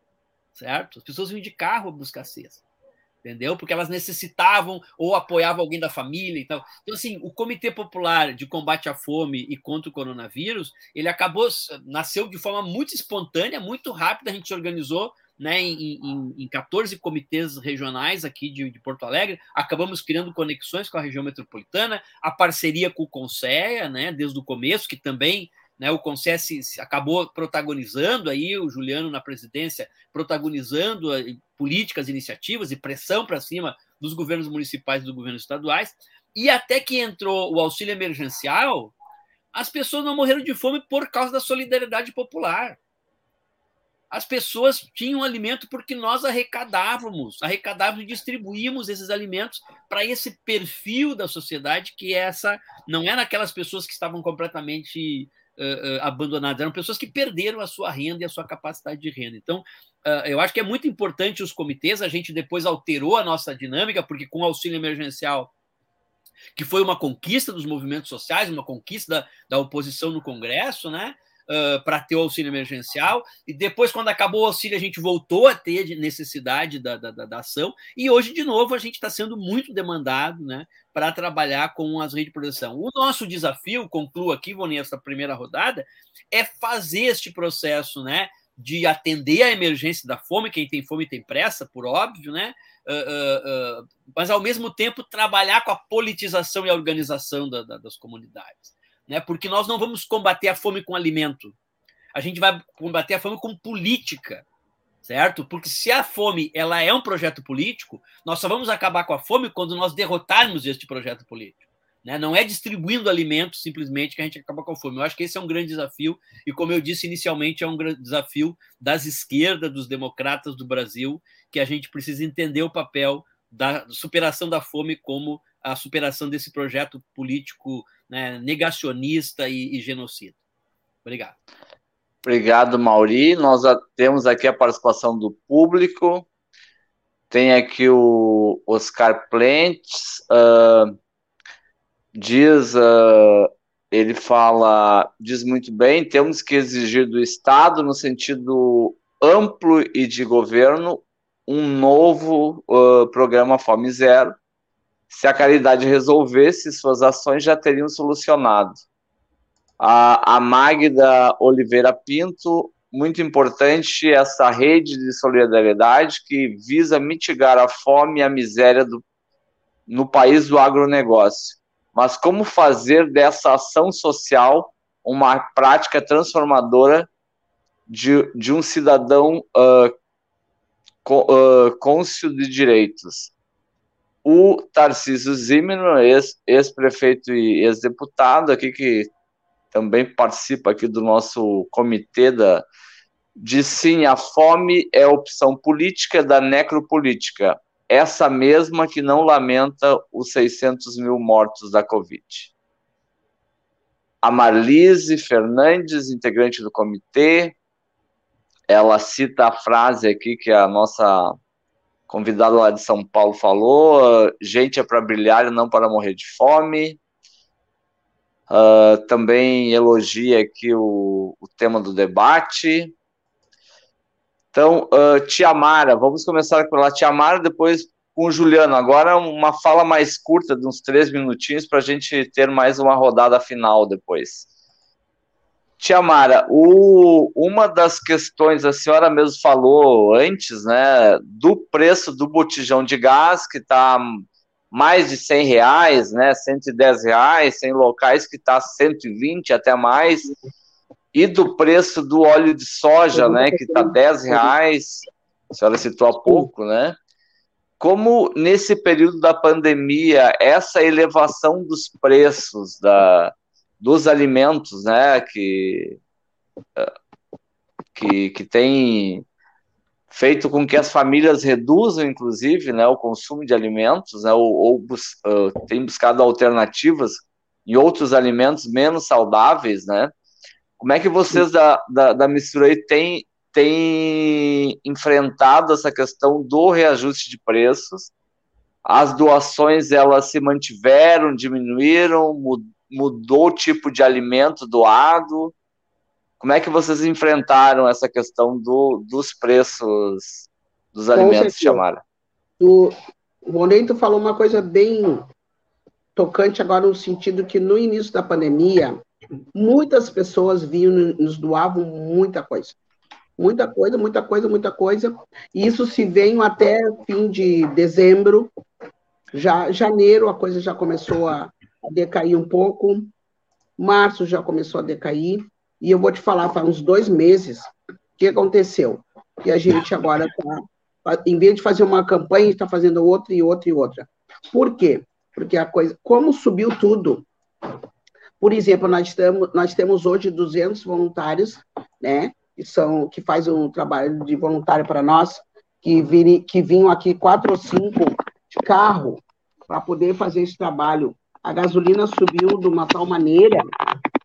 certo? As pessoas vinham de carro buscar cesta entendeu? Porque elas necessitavam ou apoiavam alguém da família e tal. Então, assim, o Comitê Popular de Combate à Fome e contra o Coronavírus, ele acabou, nasceu de forma muito espontânea, muito rápida, a gente se organizou né, em, em, em 14 comitês regionais aqui de, de, Porto Alegre, acabamos criando conexões com a região metropolitana, a parceria com o Conceia, né, desde o começo, que também né, o Concesse acabou protagonizando aí, o Juliano na presidência, protagonizando eh, políticas, iniciativas e pressão para cima dos governos municipais e dos governos estaduais. E até que entrou o auxílio emergencial, as pessoas não morreram de fome por causa da solidariedade popular. As pessoas tinham alimento porque nós arrecadávamos, arrecadávamos e distribuímos esses alimentos para esse perfil da sociedade que é essa não era aquelas pessoas que estavam completamente uh, abandonadas, eram pessoas que perderam a sua renda e a sua capacidade de renda. Então, uh, eu acho que é muito importante os comitês, a gente depois alterou a nossa dinâmica, porque com o auxílio emergencial, que foi uma conquista dos movimentos sociais, uma conquista da, da oposição no Congresso, né? Uh, para ter o auxílio emergencial, e depois, quando acabou o auxílio, a gente voltou a ter necessidade da, da, da ação, e hoje, de novo, a gente está sendo muito demandado né, para trabalhar com as redes de proteção. O nosso desafio, concluo aqui, vou nessa primeira rodada, é fazer este processo né, de atender a emergência da fome, quem tem fome tem pressa, por óbvio, né? Uh, uh, uh, mas ao mesmo tempo trabalhar com a politização e a organização da, da, das comunidades né? Porque nós não vamos combater a fome com alimento. A gente vai combater a fome com política, certo? Porque se a fome ela é um projeto político, nós só vamos acabar com a fome quando nós derrotarmos este projeto político. Né? Não é distribuindo alimentos simplesmente que a gente acaba com a fome. Eu acho que esse é um grande desafio, e como eu disse inicialmente, é um grande desafio das esquerdas, dos democratas do Brasil, que a gente precisa entender o papel da superação da fome como a superação desse projeto político né, negacionista e, e genocida. Obrigado. Obrigado, Mauri. Nós temos aqui a participação do público. Tem aqui o Oscar Plentes. Uh, diz, uh, ele fala, diz muito bem, temos que exigir do Estado, no sentido amplo e de governo, um novo uh, programa Fome Zero, se a caridade resolvesse, suas ações já teriam solucionado. A, a Magda Oliveira Pinto, muito importante essa rede de solidariedade que visa mitigar a fome e a miséria do, no país do agronegócio. Mas como fazer dessa ação social uma prática transformadora de, de um cidadão uh, uh, cônscio de direitos? O Tarcísio Zimmermann, ex-prefeito e ex-deputado aqui, que também participa aqui do nosso comitê da, de sim, a fome é opção política da necropolítica, essa mesma que não lamenta os 600 mil mortos da Covid. A Marlise Fernandes, integrante do comitê, ela cita a frase aqui que a nossa convidado lá de São Paulo falou: gente é para brilhar e não para morrer de fome. Uh, também elogia aqui o, o, tema do debate. Então, uh, Tia Mara, vamos começar pela Tia Mara, depois com o Juliano. Agora uma fala mais curta, de uns três minutinhos, para a gente ter mais uma rodada final depois. Tia Mara, o, uma das questões, a senhora mesmo falou antes, né, do preço do botijão de gás, que está mais de 100 reais, né, 110 reais, tem locais que está 120 até mais, e do preço do óleo de soja, né, que está 10 reais, a senhora citou há pouco, né, como nesse período da pandemia, essa elevação dos preços da, dos alimentos, né, que, que, que tem feito com que as famílias reduzam, inclusive, né, o consumo de alimentos, né, ou, ou bus, uh, tem buscado alternativas em outros alimentos menos saudáveis, né? Como é que vocês da, da, da Mistura aí têm, têm enfrentado essa questão do reajuste de preços? As doações, elas se mantiveram, diminuíram, mudou o tipo de alimento doado? Como é que vocês enfrentaram essa questão do, dos preços dos alimentos, chamaram? O Ronei, tu falou uma coisa bem tocante agora no sentido que no início da pandemia, muitas pessoas vinham nos doavam muita coisa. Muita coisa, muita coisa, muita coisa. E isso se veio até fim de dezembro. Já janeiro a coisa já começou a decair um pouco. Março já começou a decair. E eu vou te falar, faz uns dois meses, o que aconteceu? Que a gente agora está, em vez de fazer uma campanha, está fazendo outra e outra e outra. Por quê? Porque a coisa, como subiu tudo, por exemplo, nós, estamos, nós temos hoje 200 voluntários, né, que, são, que faz um trabalho de voluntário para nós, que, vire, que vinham aqui quatro ou cinco de carro para poder fazer esse trabalho a gasolina subiu de uma tal maneira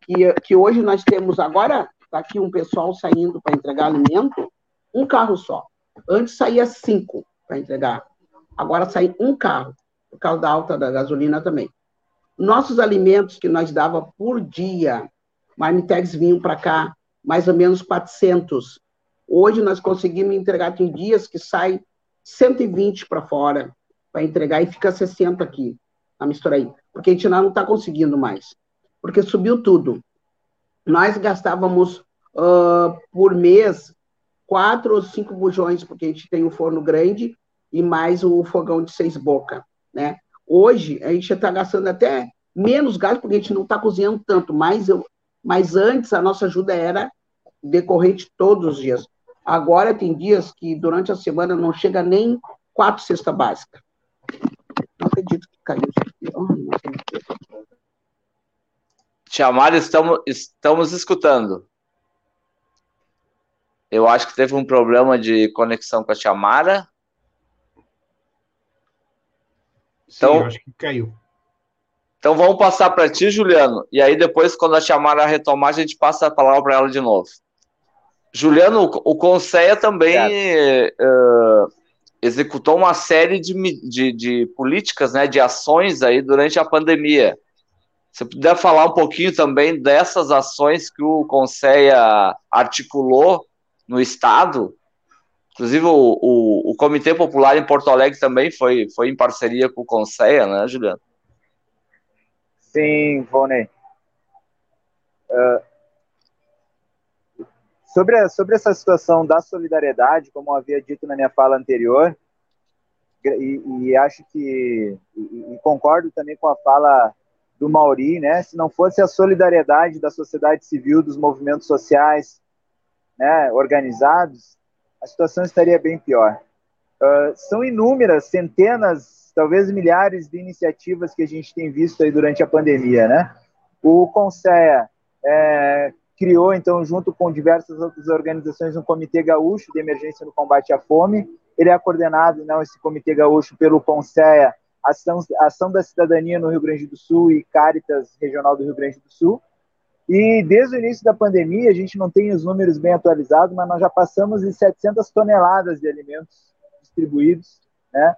que, que hoje nós temos, agora está aqui um pessoal saindo para entregar alimento, um carro só. Antes saía cinco para entregar, agora sai um carro, por causa da alta da gasolina também. Nossos alimentos que nós dava por dia, Marmitex vinham para cá, mais ou menos 400. Hoje nós conseguimos entregar, tem dias que sai 120 para fora para entregar e fica 60 aqui, na mistura aí porque a gente não está conseguindo mais, porque subiu tudo. Nós gastávamos uh, por mês quatro ou cinco bujões, porque a gente tem um forno grande e mais o fogão de seis bocas, né? Hoje a gente está gastando até menos gás, porque a gente não está cozinhando tanto, mas, eu, mas antes a nossa ajuda era decorrente todos os dias. Agora tem dias que durante a semana não chega nem quatro cestas básicas. Não acredito caiu. Chamada, estamos, estamos escutando. Eu acho que teve um problema de conexão com a Chamara. Então, Sim, acho que caiu. Então vamos passar para ti, Juliano, e aí depois, quando a Chamara retomar, a gente passa a palavra para ela de novo. Juliano, o Conceia também uh, executou uma série de, de, de, políticas, né, de ações aí durante a pandemia. Você puder falar um pouquinho também dessas ações que o Conceia articulou no Estado? Inclusive, o, o, o, Comitê Popular em Porto Alegre também foi, foi em parceria com o Conceia, né, Juliano? Sim, Vone. Uh, Sobre, a, sobre essa situação da solidariedade, como havia dito na minha fala anterior, e, e acho que e, e concordo também com a fala do Mauri, né? Se não fosse a solidariedade da sociedade civil, dos movimentos sociais, né, organizados, a situação estaria bem pior. Uh, são inúmeras, centenas, talvez milhares de iniciativas que a gente tem visto aí durante a pandemia, né? O Conceia é, criou, então, junto com diversas outras organizações, um Comitê Gaúcho de Emergência no Combate à Fome. Ele é coordenado, não, esse Comitê Gaúcho, pelo CONSEA, Ação, Ação da Cidadania no Rio Grande do Sul e Caritas Regional do Rio Grande do Sul. E desde o início da pandemia, a gente não tem os números bem atualizados, mas nós já passamos de 700 toneladas de alimentos distribuídos, né?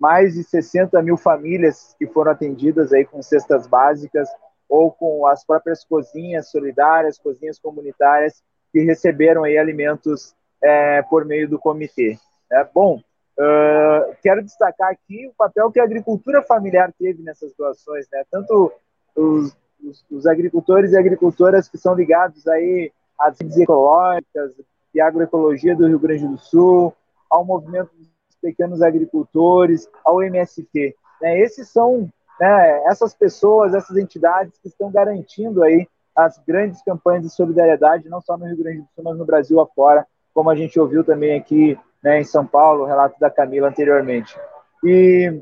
mais de 60 mil famílias que foram atendidas aí com cestas básicas, ou com as próprias cozinhas solidárias, cozinhas comunitárias, que receberam aí alimentos é, por meio do comitê. É, bom, Uh, quero destacar aqui o papel que a agricultura familiar teve nessas doações, né? Tanto os, os, os agricultores e agricultoras que são ligados aí às redes ecológicas e agroecologia do Rio Grande do Sul, ao movimento dos pequenos agricultores, ao MST. Né? Esses são né, essas pessoas, essas entidades que estão garantindo aí as grandes campanhas de solidariedade, não só no Rio Grande do Sul, mas no Brasil afora, como a gente ouviu também aqui né, em São Paulo, o relato da Camila anteriormente. E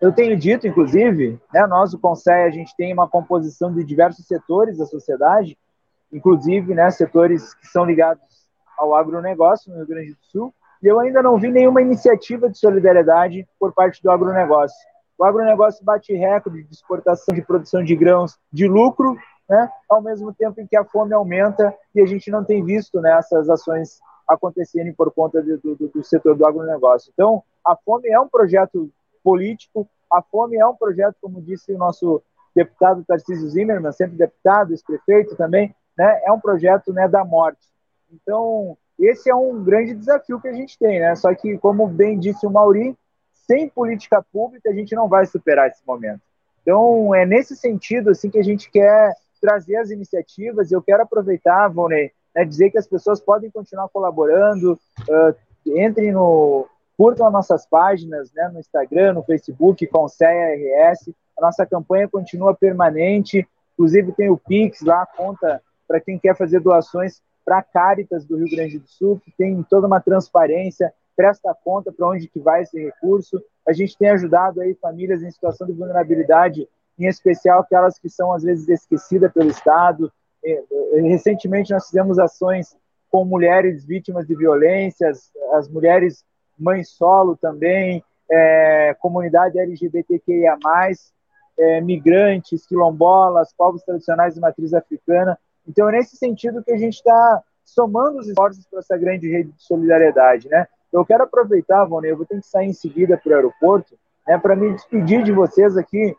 eu tenho dito, inclusive, né, nós, o Conselho, a gente tem uma composição de diversos setores da sociedade, inclusive né, setores que são ligados ao agronegócio no Rio Grande do Sul, e eu ainda não vi nenhuma iniciativa de solidariedade por parte do agronegócio. O agronegócio bate recorde de exportação de produção de grãos de lucro, né, ao mesmo tempo em que a fome aumenta e a gente não tem visto né, essas ações acontecerem por conta do, do, do setor do agronegócio. Então, a fome é um projeto político, a fome é um projeto, como disse o nosso deputado Tarcísio Zimmermann, sempre deputado, ex-prefeito também, né, é um projeto né, da morte. Então, esse é um grande desafio que a gente tem, né? Só que, como bem disse o Mauri, sem política pública a gente não vai superar esse momento. Então, é nesse sentido assim que a gente quer trazer as iniciativas. Eu quero aproveitar, Volney, né, dizer que as pessoas podem continuar colaborando, uh, entrem no, curtam as nossas páginas, né, no Instagram, no Facebook, com RS. A nossa campanha continua permanente, inclusive tem o Pix lá, conta para quem quer fazer doações para Caritas do Rio Grande do Sul, que tem toda uma transparência, presta conta para onde que vai esse recurso. A gente tem ajudado aí famílias em situação de vulnerabilidade, em especial aquelas que são às vezes esquecidas pelo Estado. Recentemente nós fizemos ações com mulheres vítimas de violências, as mulheres mães solo também, é, comunidade LGBTQIA+, é, migrantes, quilombolas, povos tradicionais de matriz africana. Então, é nesse sentido que a gente está somando os esforços para essa grande rede de solidariedade, né? Eu quero aproveitar, Vone, eu vou ter que sair em seguida para o aeroporto, né, para me despedir de vocês aqui.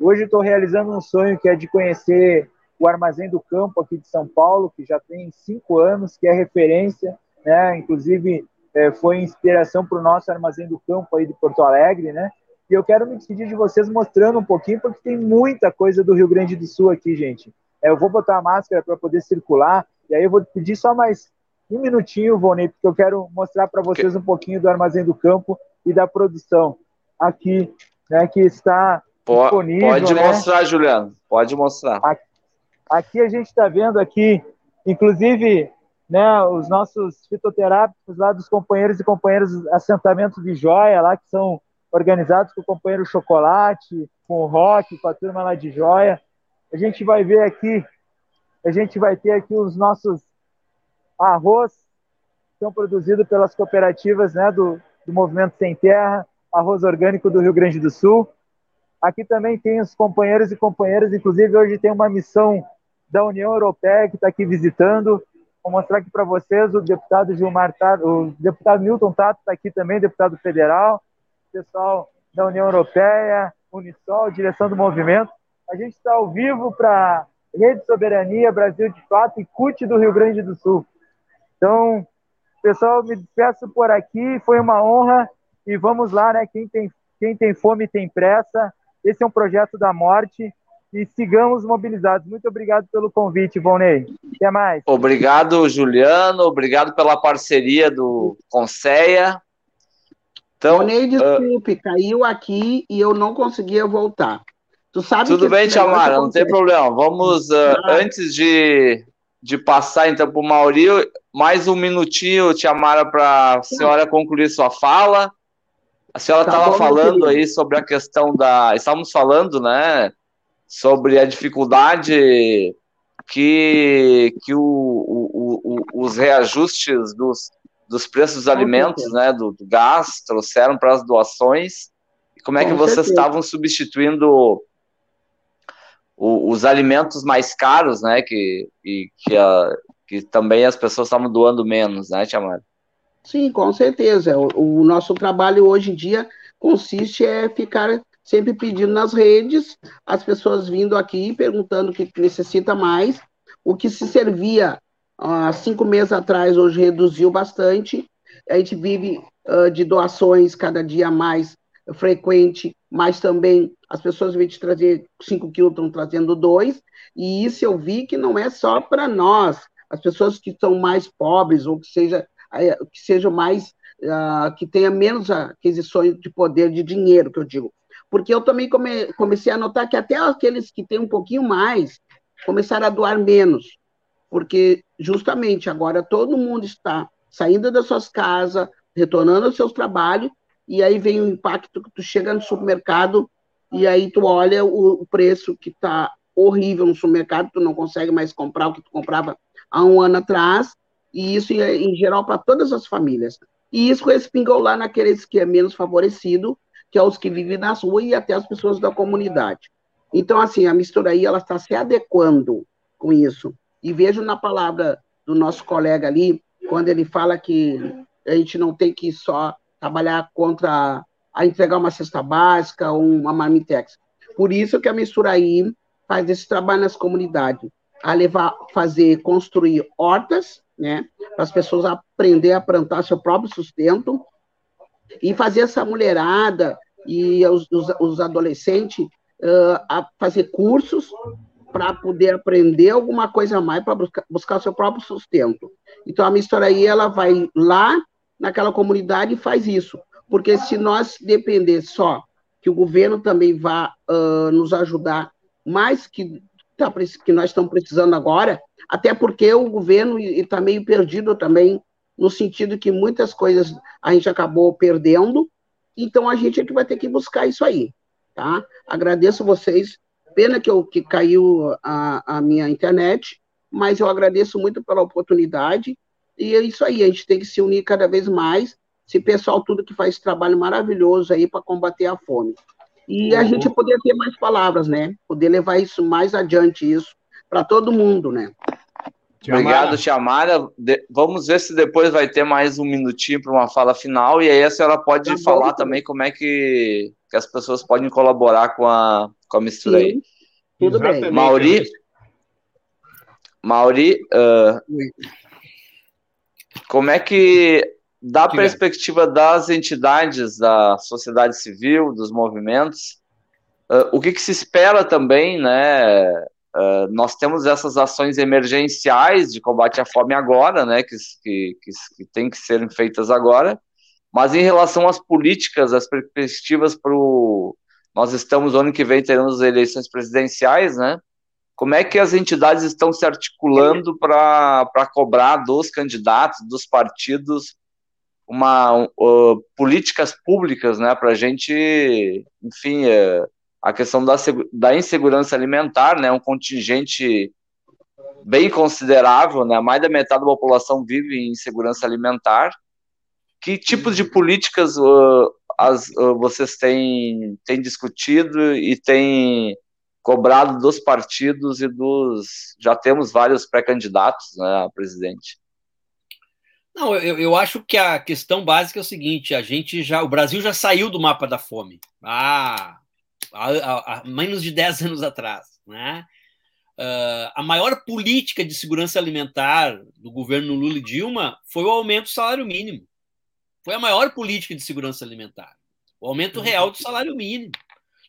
Hoje estou realizando um sonho que é de conhecer o Armazém do Campo aqui de São Paulo, que já tem cinco anos, que é referência, né? Inclusive é, foi inspiração para o nosso Armazém do Campo aí de Porto Alegre, né? E eu quero me despedir de vocês mostrando um pouquinho, porque tem muita coisa do Rio Grande do Sul aqui, gente. É, eu vou botar a máscara para poder circular, e aí eu vou pedir só mais um minutinho, Vonei, porque eu quero mostrar para vocês um pouquinho do Armazém do Campo e da produção aqui, né, que está disponível. Pode né? mostrar, Juliano, pode mostrar. Aqui, aqui a gente está vendo aqui, inclusive, né, os nossos fitoterápicos lá dos companheiros e companheiras assentamentos de joia lá, que são organizados com o companheiro Chocolate, com o Rock, com a turma lá de joia. A gente vai ver aqui, a gente vai ter aqui os nossos arroz, são produzidos pelas cooperativas né, do, do Movimento Sem Terra, arroz orgânico do Rio Grande do Sul. Aqui também tem os companheiros e companheiras, inclusive hoje tem uma missão da União Europeia que está aqui visitando. Vou mostrar aqui para vocês o deputado Gilmar Tato, o deputado Milton Tato está aqui também, deputado federal, pessoal da União Europeia, Unisol, direção do movimento. A gente está ao vivo para Rede Soberania, Brasil de Fato e CUT do Rio Grande do Sul. Então, pessoal, me despeço por aqui, foi uma honra e vamos lá, né? Quem tem, quem tem fome tem pressa. Esse é um projeto da morte e sigamos mobilizados. Muito obrigado pelo convite, Volney. Até mais. Obrigado, Juliano. Obrigado pela parceria do Conceia. Então, Volney, desculpe, uh, caiu aqui e eu não conseguia voltar. Tu sabe Tudo bem, Tiamara, não tem problema. Vamos, uh, ah. antes de, de passar então para o Mauri, mais um minutinho, Tiamara, para a senhora concluir sua fala. A senhora estava tá falando aí sobre a questão da. Estávamos falando, né? Sobre a dificuldade que, que o, o, o, os reajustes dos, dos preços dos alimentos, né? Do, do gás, trouxeram para as doações. E como é que Com vocês certeza. estavam substituindo os alimentos mais caros, né? Que, e, que a, que também as pessoas estavam doando menos, né, Tiamara? Sim, com certeza. O, o, nosso trabalho hoje em dia consiste é ficar sempre pedindo nas redes, as pessoas vindo aqui perguntando o que necessita mais. O que se servia há cinco meses atrás, hoje reduziu bastante. a gente vive uh, de doações cada dia mais frequente, mas também as pessoas, em vez de trazer 5 quilos, estão trazendo 2, e isso eu vi que não é só para nós, as pessoas que são mais pobres, ou que seja, que sejam mais, uh, que tenha menos aquisições de poder de dinheiro, que eu digo. Porque eu também come, comecei a notar que até aqueles que têm um pouquinho mais, começaram a doar menos, porque justamente agora todo mundo está saindo das suas casas, retornando aos seus trabalhos, e aí vem o impacto que tu chega no supermercado e aí tu olha o, preço que está horrível no supermercado, tu não consegue mais comprar o que tu comprava há um ano atrás, e isso em geral para todas as famílias. E isso respingou lá naqueles que é menos favorecido, que é os que vivem nas ruas e até as pessoas da comunidade. Então, assim, a mistura aí, ela está se adequando com isso. E vejo na palavra do nosso colega ali, quando ele fala que a gente não tem que só trabalhar contra a entregar uma cesta básica ou uma marmitex. Por isso que a mistura aí faz esse trabalho nas comunidades, a levar, fazer, construir hortas, né, para as pessoas aprender a plantar seu próprio sustento e fazer essa mulherada e os, os, os adolescentes uh, a fazer cursos para poder aprender alguma coisa a mais para buscar, buscar seu próprio sustento. Então a mistura aí ela vai lá naquela comunidade e faz isso. Porque se nós depender só que o governo também vá uh, nos ajudar mais que, tá, que nós estamos precisando agora, até porque o governo está meio perdido também, no sentido que muitas coisas a gente acabou perdendo, então a gente é que vai ter que buscar isso aí, tá? Agradeço vocês, pena que, eu, que caiu a, a minha internet, mas eu agradeço muito pela oportunidade e é isso aí, a gente tem que se unir cada vez mais, esse pessoal tudo que faz trabalho maravilhoso aí para combater a fome. E a uhum. gente poder ter mais palavras, né? Poder levar isso mais adiante, isso, para todo mundo, né? Obrigado, Tiamara. Vamos ver se depois vai ter mais um minutinho para uma fala final, e aí a senhora pode tá falar bom, também como é que, que as pessoas podem colaborar com a, com a mistura Sim, aí. Tudo Exatamente. bem. Mauri, Mauri, uh, como é que, da que perspectiva é. das entidades da sociedade civil, dos movimentos, uh, o que, que, se espera também, né? Uh, nós temos essas ações emergenciais de combate à fome agora, né? Que, que, que, que tem que serem feitas agora, mas em relação às políticas, as perspectivas para o. Nós estamos, ano que vem, teremos eleições presidenciais, né? Como é que as entidades estão se articulando para cobrar dos candidatos, dos partidos, uma uh, políticas públicas, né, para a gente, enfim, uh, a questão da, da insegurança alimentar, né, um contingente bem considerável, né, mais da metade da população vive em insegurança alimentar. Que tipos de políticas uh, as, uh, vocês têm, têm discutido e têm cobrado dos partidos e dos. Já temos vários pré-candidatos né, presidente. Não, eu, eu acho que a questão básica é o seguinte: a gente já. O Brasil já saiu do mapa da fome. Ah, há, há menos de 10 anos atrás. Né? Uh, a maior política de segurança alimentar do governo Lula e Dilma foi o aumento do salário mínimo. Foi a maior política de segurança alimentar. O aumento real do salário mínimo.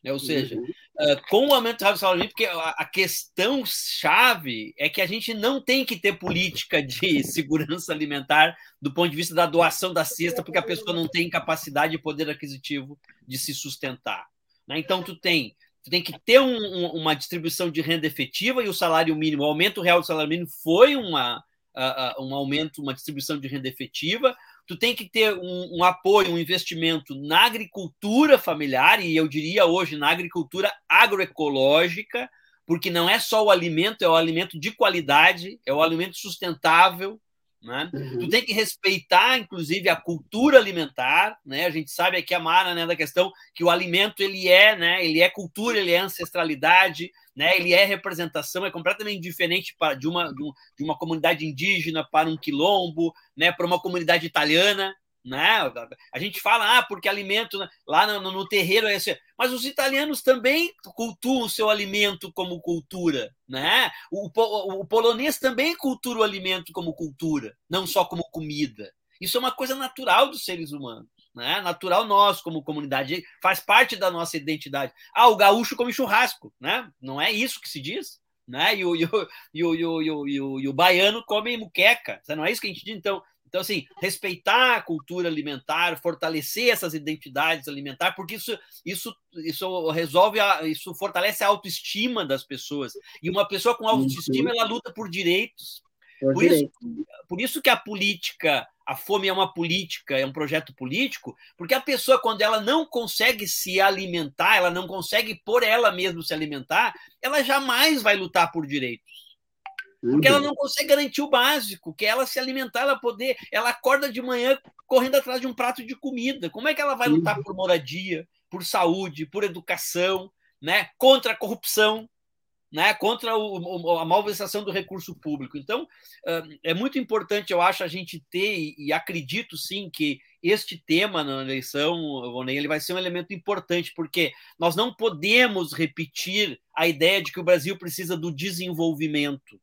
Né? Ou seja, uhum. uh, com o aumento do salário mínimo, porque a, a questão chave é que a gente não tem que ter política de *laughs* segurança alimentar do ponto de vista da doação da cesta, porque a pessoa não tem capacidade e poder aquisitivo de se sustentar. Né? Então, tu tem tu tem que ter um, um, uma distribuição de renda efetiva e o salário mínimo, o aumento real do salário mínimo foi uma, uh, uh, um aumento, uma distribuição de renda efetiva tu tem que ter um, um, apoio, um investimento na agricultura familiar, e eu diria hoje na agricultura agroecológica, porque não é só o alimento, é o alimento de qualidade, é o alimento sustentável, né? Uhum. Tu tem que respeitar, inclusive, a cultura alimentar, né? A gente sabe aqui a Mara, né, da questão que o alimento ele é, né? Ele é cultura, ele é ancestralidade, né? Ele é representação, é completamente diferente para, de, uma, de uma comunidade indígena para um quilombo, né? Para uma comunidade italiana, né? A gente fala, ah, porque alimento lá no, no terreiro é assim, mas os italianos também cultuam o seu alimento como cultura, né? O, o, o polonês também cultura o alimento como cultura, não só como comida. Isso é uma coisa natural dos seres humanos, né? Natural nós, como comunidade, faz parte da nossa identidade. Ah, o gaúcho come churrasco, né? Não é isso que se diz, né? E o, e o, e o, e o, e o, e o baiano come muqueca, não é isso que a gente diz? Então, então, assim, respeitar a cultura alimentar, fortalecer essas identidades alimentares, porque isso, isso, isso resolve, a, isso fortalece a autoestima das pessoas. E uma pessoa com autoestima, ela luta por direitos. Por, por isso, por isso que a política, a fome é uma política, é um projeto político, porque a pessoa, quando ela não consegue se alimentar, ela não consegue por ela mesma se alimentar, ela jamais vai lutar por direitos. Porque ela não consegue garantir o básico, que é ela se alimentar, ela poder. Ela acorda de manhã correndo atrás de um prato de comida. Como é que ela vai lutar por moradia, por saúde, por educação, né? contra a corrupção, né? contra o, a malversação do recurso público? Então, é muito importante, eu acho, a gente ter, e acredito sim que este tema na eleição, Vonei, ele vai ser um elemento importante, porque nós não podemos repetir a ideia de que o Brasil precisa do desenvolvimento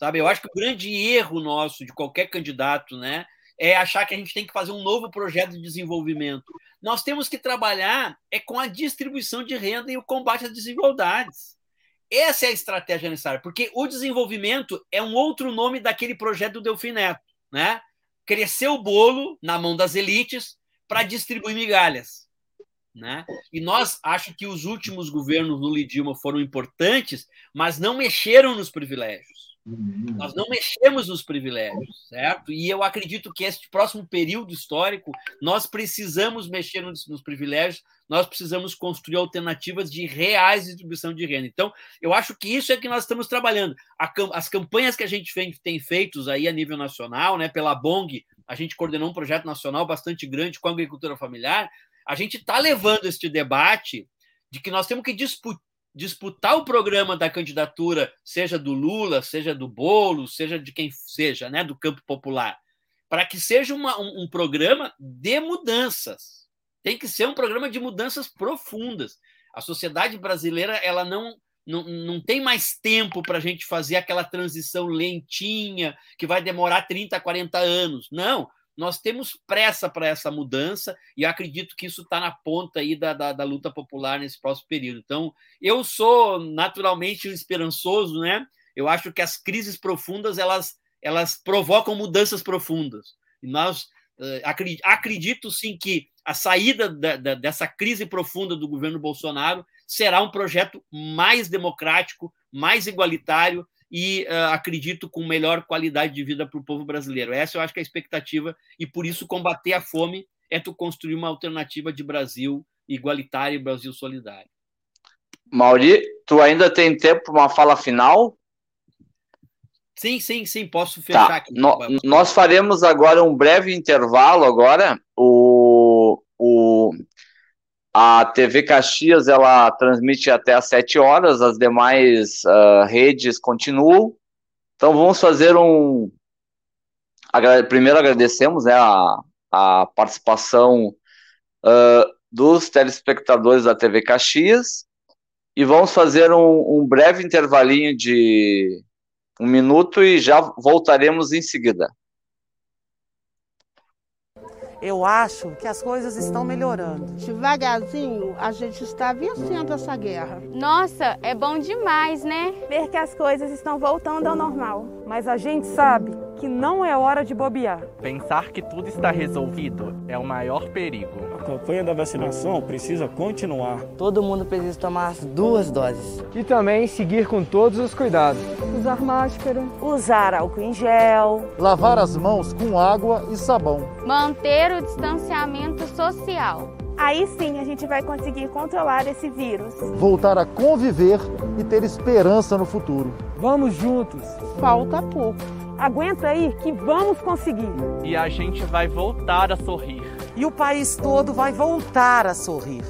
Sabe? Eu acho que o grande erro nosso, de qualquer candidato, né, é achar que a gente tem que fazer um novo projeto de desenvolvimento. Nós temos que trabalhar é com a distribuição de renda e o combate às desigualdades. Essa é a estratégia necessária, porque o desenvolvimento é um outro nome daquele projeto do Delfim Neto, né? Crescer o bolo na mão das elites para distribuir migalhas. Né? E nós acho que os últimos governos Lula e Dilma foram importantes, mas não mexeram nos privilégios. Uhum. Nós não mexemos nos privilégios, certo? E eu acredito que este próximo período histórico nós precisamos mexer nos, nos privilégios, nós precisamos construir alternativas de reais distribuição de renda. Então, eu acho que isso é que nós estamos trabalhando. A, as campanhas que a gente tem feitos aí a nível nacional, né, pela Bong, a gente coordenou um projeto nacional bastante grande com a agricultura familiar. A gente está levando este debate de que nós temos que disputar disputar o programa da candidatura, seja do Lula, seja do Bolo, seja de quem seja, né, do campo popular, para que seja uma, um, um, programa de mudanças. Tem que ser um programa de mudanças profundas. A sociedade brasileira ela não, não, não tem mais tempo para a gente fazer aquela transição lentinha que vai demorar 30, 40 anos. Não, nós temos pressa para essa mudança e acredito que isso está na ponta aí da, da, da, luta popular nesse próximo período. Então, eu sou naturalmente esperançoso, né? Eu acho que as crises profundas elas, elas provocam mudanças profundas. E nós uh, acredito, acredito sim que a saída da, da, dessa crise profunda do governo Bolsonaro será um projeto mais democrático, mais igualitário e uh, acredito com melhor qualidade de vida para o povo brasileiro. Essa eu acho que é a expectativa, e por isso combater a fome é tu construir uma alternativa de Brasil igualitário e Brasil solidário. Mauri, tu ainda tem tempo para uma fala final? Sim, sim, sim, posso fechar tá. aqui. No, nós faremos agora um breve intervalo agora. O, o, a TV Caxias ela transmite até às 7 horas, as demais uh, redes continuam. Então vamos fazer um. Primeiro agradecemos né, a, a participação uh, dos telespectadores da TV Caxias e vamos fazer um, um breve intervalinho de um minuto e já voltaremos em seguida eu acho que as coisas estão melhorando. Devagarzinho, a gente está vencendo essa guerra. Nossa, é bom demais, né? Ver que as coisas estão voltando ao normal. Mas a gente sabe que não é hora de bobear. Pensar que tudo está resolvido é o maior perigo. A campanha da vacinação precisa continuar. Todo mundo precisa tomar as duas doses. E também seguir com todos os cuidados. Usar máscara. Usar álcool em gel. Lavar as mãos com água e sabão. Manter o distanciamento social. Aí sim a gente vai conseguir controlar esse vírus. Voltar a conviver e ter esperança no futuro. Vamos juntos. Falta pouco. Aguenta aí que vamos conseguir. E a gente vai voltar a sorrir. E o país todo vai voltar a sorrir.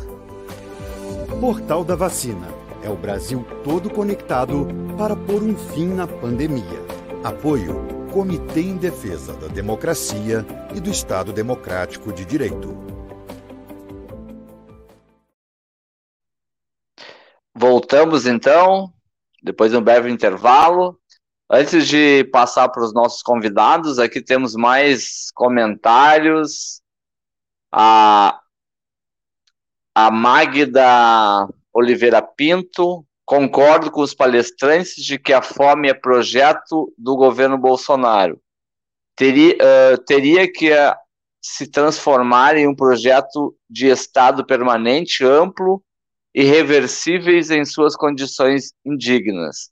Portal da Vacina. É o Brasil todo conectado para pôr um fim na pandemia. Apoio Comitê em Defesa da Democracia e do Estado Democrático de Direito. Voltamos então, depois de um breve intervalo. Antes de passar para os nossos convidados, aqui temos mais comentários. A, a Magda Oliveira Pinto, concordo com os palestrantes de que a fome é projeto do governo Bolsonaro. Teria, uh, teria que uh, se transformar em um projeto de Estado permanente, amplo e reversíveis em suas condições indignas.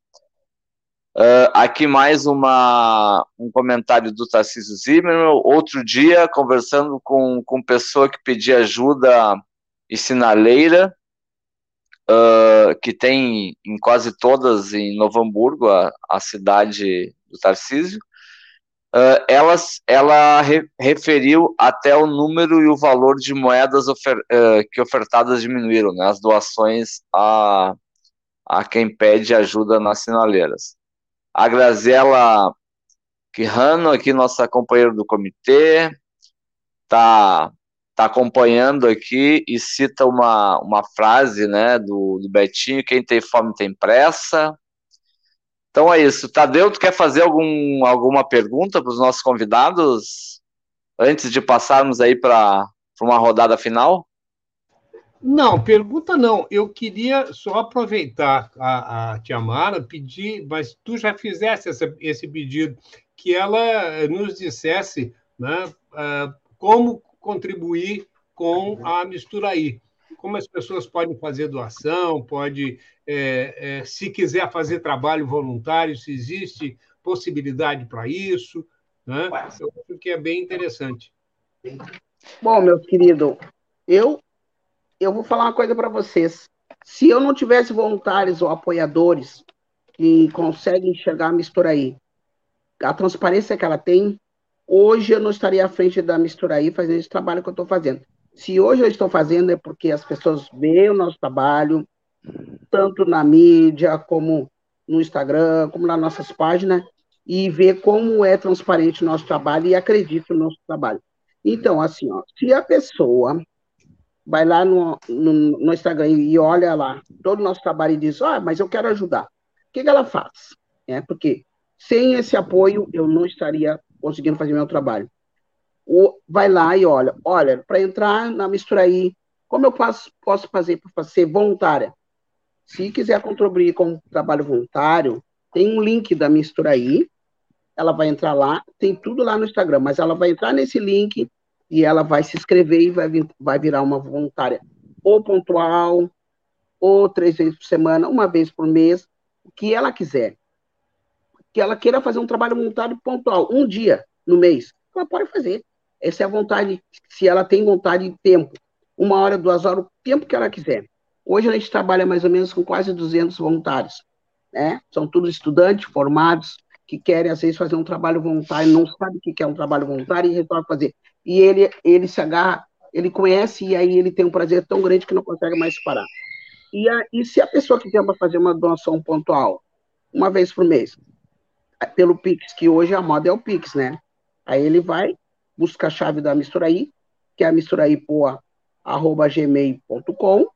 Uh, aqui mais uma, um comentário do Tarcísio Zimmermann. Outro dia, conversando com, com pessoa que pedia ajuda e sinaleira, uh, que tem em quase todas em Novo Hamburgo, a, a cidade do Tarcísio, uh, ela, ela re, referiu até o número e o valor de moedas ofer, que ofertadas diminuíram, né, as doações a, a quem pede ajuda nas sinaleiras a Graziela Quirrano, aqui nossa companheira do comitê, tá, tá acompanhando aqui e cita uma, uma frase né, do, do Betinho, quem tem fome tem pressa. Então é isso. Tadeu, tu quer fazer algum, alguma pergunta para os nossos convidados antes de passarmos aí para uma rodada final? Não, pergunta não. Eu queria só aproveitar a, a Tiamara, pedir, mas tu já fizesse essa, esse pedido, que ela nos dissesse né, uh, como contribuir com a Misturaí. Como as pessoas podem fazer doação, pode, é, é, se quiser fazer trabalho voluntário, se existe possibilidade para isso. Né? Eu acho que é bem interessante. Bom, meu querido, eu eu vou falar uma coisa para vocês. Se eu não tivesse voluntários ou apoiadores que conseguem enxergar a mistura aí, a transparência que ela tem, hoje eu não estaria à frente da mistura aí fazendo esse trabalho que eu estou fazendo. Se hoje eu estou fazendo é porque as pessoas veem o nosso trabalho, tanto na mídia, como no Instagram, como nas nossas páginas, e vê como é transparente o nosso trabalho e acredita no nosso trabalho. Então, assim, ó, se a pessoa vai lá no, no, no, Instagram e olha lá todo o nosso trabalho e diz, ah, mas eu quero ajudar. O que, que ela faz? É, porque sem esse apoio eu não estaria conseguindo fazer meu trabalho. O, vai lá e olha, olha, para entrar na mistura aí, como eu posso, posso fazer para ser voluntária? Se quiser contribuir com trabalho voluntário, tem um link da mistura aí, ela vai entrar lá, tem tudo lá no Instagram, mas ela vai entrar nesse link, e ela vai se inscrever e vai, vir, vai virar uma voluntária ou pontual, ou três vezes por semana, uma vez por mês, o que ela quiser. Que ela queira fazer um trabalho voluntário pontual, um dia no mês, ela pode fazer. Essa é a vontade, se ela tem vontade de tempo. Uma hora, duas horas, o tempo que ela quiser. Hoje a gente trabalha mais ou menos com quase 200 voluntários. Né? São todos estudantes formados que querem, às vezes, fazer um trabalho voluntário, não sabem o que é um trabalho voluntário e resolvem fazer e ele, ele se agarra, ele conhece e aí ele tem um prazer tão grande que não consegue mais parar. E, a, e se a pessoa que para fazer uma doação pontual, uma vez por mês, pelo Pix, que hoje a moda é o Pix, né? Aí ele vai, busca a chave da Misturaí, que é a misturaí.gmail.com,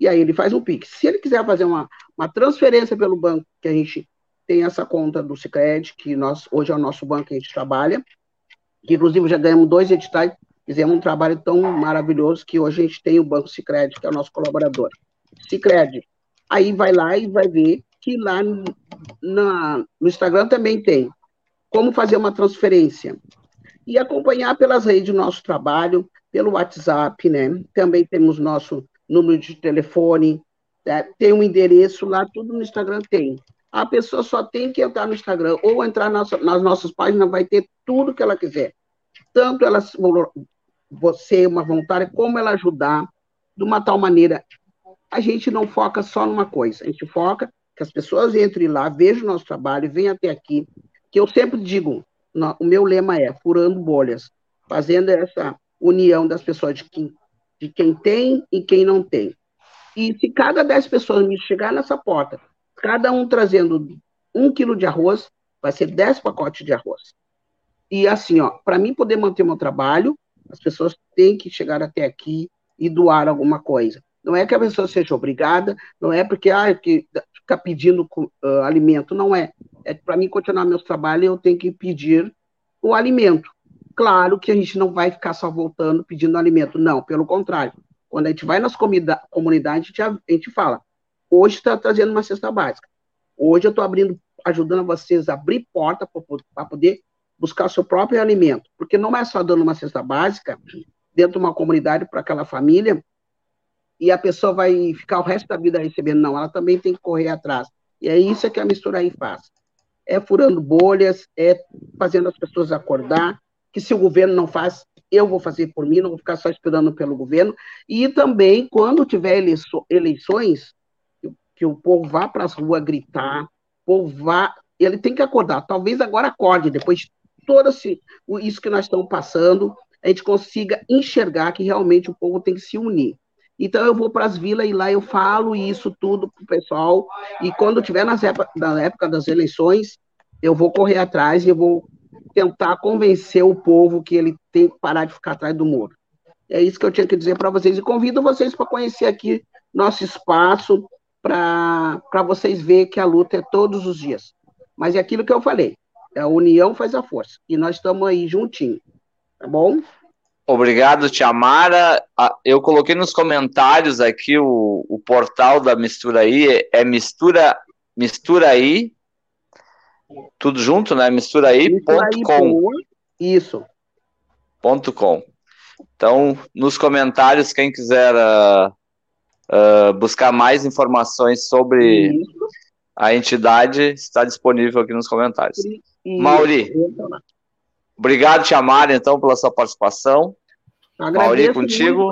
e aí ele faz um Pix. Se ele quiser fazer uma, uma transferência pelo banco, que a gente tem essa conta do Cicred, que nós, hoje é o nosso banco que a gente trabalha, que inclusive já ganhamos dois editais, fizemos um trabalho tão maravilhoso que hoje a gente tem o Banco Sicredi, que é o nosso colaborador. Sicredi. Aí vai lá e vai ver que lá na, no Instagram também tem como fazer uma transferência e acompanhar pelas redes o nosso trabalho, pelo WhatsApp, né? Também temos nosso número de telefone, né? tem um endereço lá, tudo no Instagram tem. A pessoa só tem que entrar no Instagram ou entrar nas, nas nossas páginas, vai ter tudo que ela quiser. Tanto ela você, uma voluntária, como ela ajudar de uma tal maneira. A gente não foca só numa coisa, a gente foca que as pessoas entrem lá, vejam o nosso trabalho, venham até aqui, que eu sempre digo, o meu lema é furando bolhas, fazendo essa união das pessoas de quem, de quem tem e quem não tem. E se cada dez pessoas me chegar nessa porta, cada um trazendo um quilo de arroz, vai ser dez pacotes de arroz. E assim, ó, para mim poder manter meu trabalho, as pessoas têm que chegar até aqui e doar alguma coisa. Não é que a pessoa seja obrigada, não é porque ah, que fica pedindo uh, alimento, não é. É para mim continuar meus trabalhos, eu tenho que pedir o alimento. Claro que a gente não vai ficar só voltando pedindo alimento, não, pelo contrário. Quando a gente vai nas comunidades, a gente fala, hoje está trazendo uma cesta básica. Hoje eu estou abrindo, ajudando vocês a abrir porta para poder buscar seu próprio alimento. Porque não é só dando uma cesta básica dentro de uma comunidade para aquela família e a pessoa vai ficar o resto da vida recebendo. Não, ela também tem que correr atrás. E é isso que a mistura aí faz. É furando bolhas, é fazendo as pessoas acordar, que se o governo não faz, eu vou fazer por mim, não vou ficar só esperando pelo governo. E também, quando tiver eleições, que o povo vá para as ruas gritar, o povo vá, ele tem que acordar. Talvez agora acorde, depois de todo esse, isso que nós estamos passando, a gente consiga enxergar que realmente o povo tem que se unir. Então eu vou para as vilas e lá eu falo isso tudo para o pessoal. E quando tiver nas época, na época das eleições, eu vou correr atrás e eu vou tentar convencer o povo que ele tem que parar de ficar atrás do muro. É isso que eu tinha que dizer para vocês. E convido vocês para conhecer aqui nosso espaço, para vocês verem que a luta é todos os dias. Mas é aquilo que eu falei: a união faz a força. E nós estamos aí juntinho. Tá bom? Obrigado, Tiamara. Ah, eu coloquei nos comentários aqui o, o portal da Mistura aí, é mistura, mistura aí, tudo junto, né? Mistura aí, ponto com. Isso. Ponto com. Então, nos comentários, quem quiser uh, uh, buscar mais informações sobre Isso. a entidade, está disponível aqui nos comentários. Isso. Mauri. Obrigado, Tiamara, então, pela sua participação. Mauri, contigo.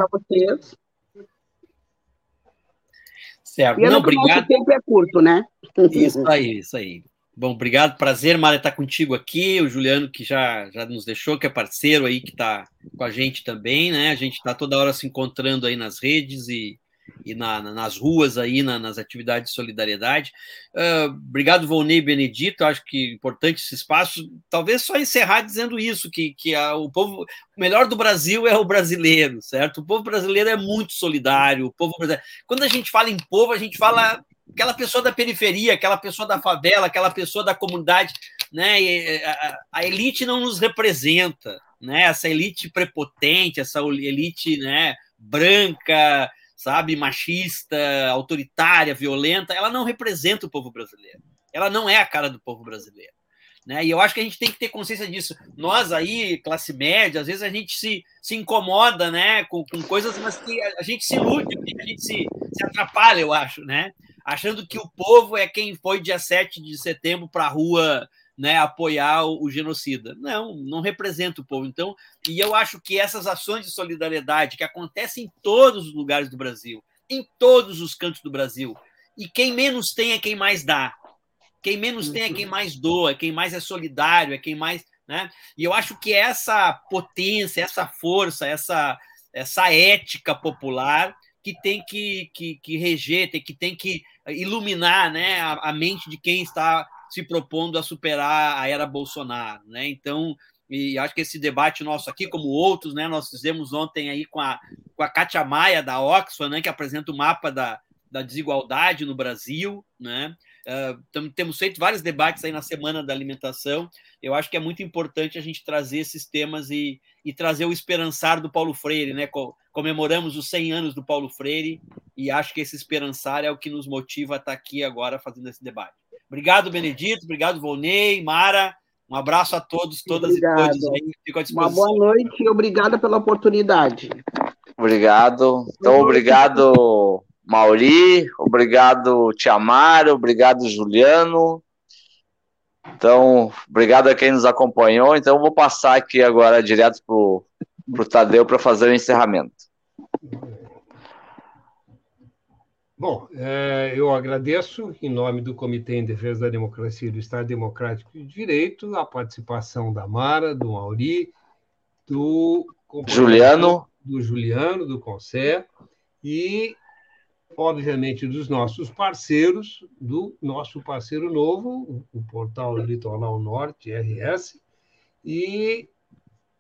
Certo. Não, obrigado. O tempo é curto, né? Isso aí, isso aí. Bom, obrigado, prazer, Mara, estar contigo aqui. O Juliano, que já, já nos deixou, que é parceiro aí, que está com a gente também, né? A gente está toda hora se encontrando aí nas redes e e na, nas ruas aí, na, nas atividades de solidariedade. Uh, obrigado, Volney Benedito. Acho que importante esse espaço. Talvez só encerrar dizendo isso: que, que a, o povo, o melhor do Brasil é o brasileiro, certo? O povo brasileiro é muito solidário. O povo brasileiro. Quando a gente fala em povo, a gente fala aquela pessoa da periferia, aquela pessoa da favela, aquela pessoa da comunidade, né? A, a elite não nos representa, né? Essa elite prepotente, essa elite, né? Branca, sabe, machista, autoritária, violenta, ela não representa o povo brasileiro. Ela não é a cara do povo brasileiro. Né? E eu acho que a gente tem que ter consciência disso. Nós aí, classe média, às vezes a gente se, se incomoda né, com, com coisas, mas que a, gente se ilude, a gente se, se atrapalha, eu acho, né? Achando que o povo é quem foi dia 7 de setembro para a rua né, apoiar o, o, genocida. Não, não representa o povo. Então, e eu acho que essas ações de solidariedade que acontecem em todos os lugares do Brasil, em todos os cantos do Brasil, e quem menos tem é quem mais dá. Quem menos tem é quem mais doa, é quem mais é solidário, é quem mais. Né? E eu acho que essa potência, essa força, essa, essa ética popular que tem que, que, que reger, tem, que tem que iluminar né, a, a mente de quem está se propondo a superar a era Bolsonaro, né? Então, e acho que esse debate nosso aqui, como outros, né, nós fizemos ontem aí com a, com a Kátia Maia, da Oxfam, né, que apresenta o mapa da, da desigualdade no Brasil, né? Uh, temos feito vários debates aí na semana da alimentação. Eu acho que é muito importante a gente trazer esses temas e, e trazer o esperançar do Paulo Freire, né? Co comemoramos os 100 anos do Paulo Freire e acho que esse esperançar é o que nos motiva a estar aqui agora fazendo esse debate. Obrigado, Benedito. Obrigado, Volney, Mara. Um abraço a todos, todas Obrigado. e todos. Aí, fico à disposição. Uma boa noite e obrigada pela oportunidade. Obrigado. Então, obrigado, Mauri. Obrigado, Tiamara. Obrigado, Juliano. Então, obrigado a quem nos acompanhou. Então, vou passar aqui agora direto para o Tadeu para fazer o encerramento. Bom, é, eu agradeço, em nome do Comitê em Defesa da Democracia e do Estado Democrático de Direito, a participação da Mara, do Mauri, do Juliano, do Juliano, do Concer e, obviamente, dos nossos parceiros, do nosso parceiro novo, o portal Litoral Norte, RS, e,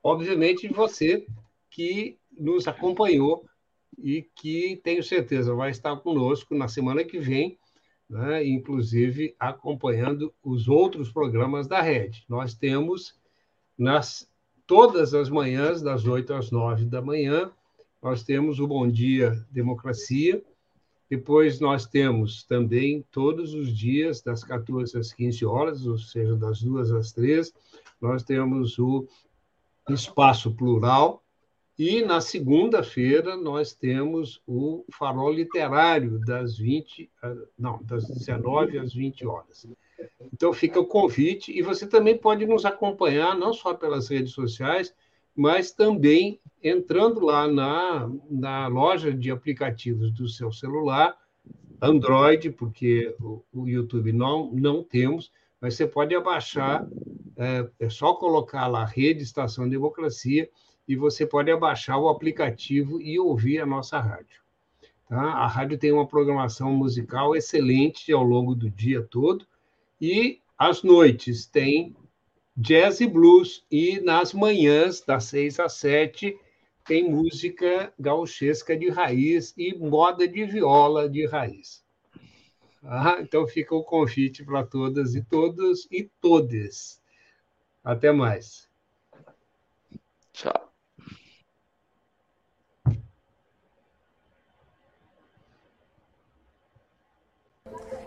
obviamente, você que nos acompanhou e que tenho certeza vai estar conosco na semana que vem né? inclusive acompanhando os outros programas da rede. Nós temos nas todas as manhãs, das 8 às 9 da manhã, nós temos o Bom Dia Democracia. Depois nós temos também todos os dias, das 14 às 15 horas, ou seja, das 2 às 3, nós temos o Espaço Plural, e na segunda-feira nós temos o Farol Literário das 20, não, das 19 às 20 horas. Então fica o convite e você também pode nos acompanhar não só pelas redes sociais, mas também entrando lá na, na loja de aplicativos do seu celular, Android, porque o, o YouTube não, não temos, mas você pode abaixar, é, é só colocar lá Rede Estação Democracia e você pode abaixar o aplicativo e ouvir a nossa rádio. Tá? A rádio tem uma programação musical excelente ao longo do dia todo e às noites tem jazz e blues e nas manhãs das seis às sete tem música gauchesca de raiz e moda de viola de raiz. Ah, então fica o convite para todas e todos e todes. Até mais. Tchau.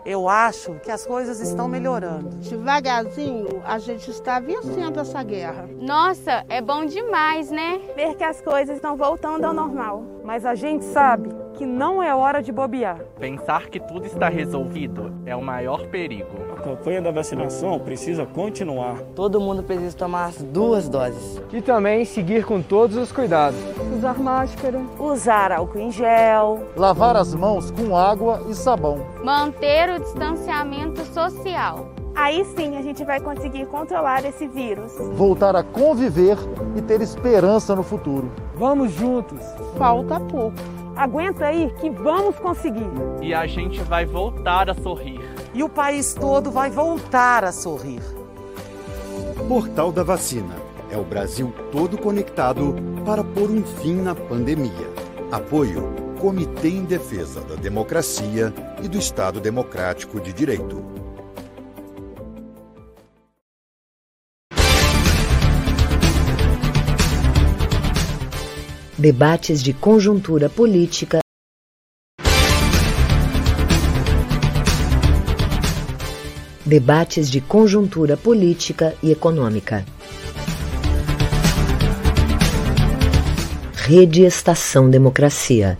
Eu acho que as coisas estão melhorando. Devagarzinho, a gente está vencendo essa guerra. Nossa, é bom demais, né? Ver que as coisas estão voltando ao normal. Mas a gente sabe que não é hora de bobear. Pensar que tudo está resolvido é o maior perigo. A campanha da vacinação precisa continuar. Todo mundo precisa tomar as duas doses. E também seguir com todos os cuidados. Usar máscara. Usar álcool em gel. Lavar as mãos com água e sabão. Manter o distanciamento social. Aí sim a gente vai conseguir controlar esse vírus. Voltar a conviver e ter esperança no futuro. Vamos juntos. Falta pouco. Aguenta aí que vamos conseguir. E a gente vai voltar a sorrir. E o país todo vai voltar a sorrir. Portal da Vacina. É o Brasil todo conectado para pôr um fim na pandemia. Apoio Comitê em Defesa da Democracia e do Estado Democrático de Direito. Debates de conjuntura política. Debates de conjuntura política e econômica. Rede Estação Democracia.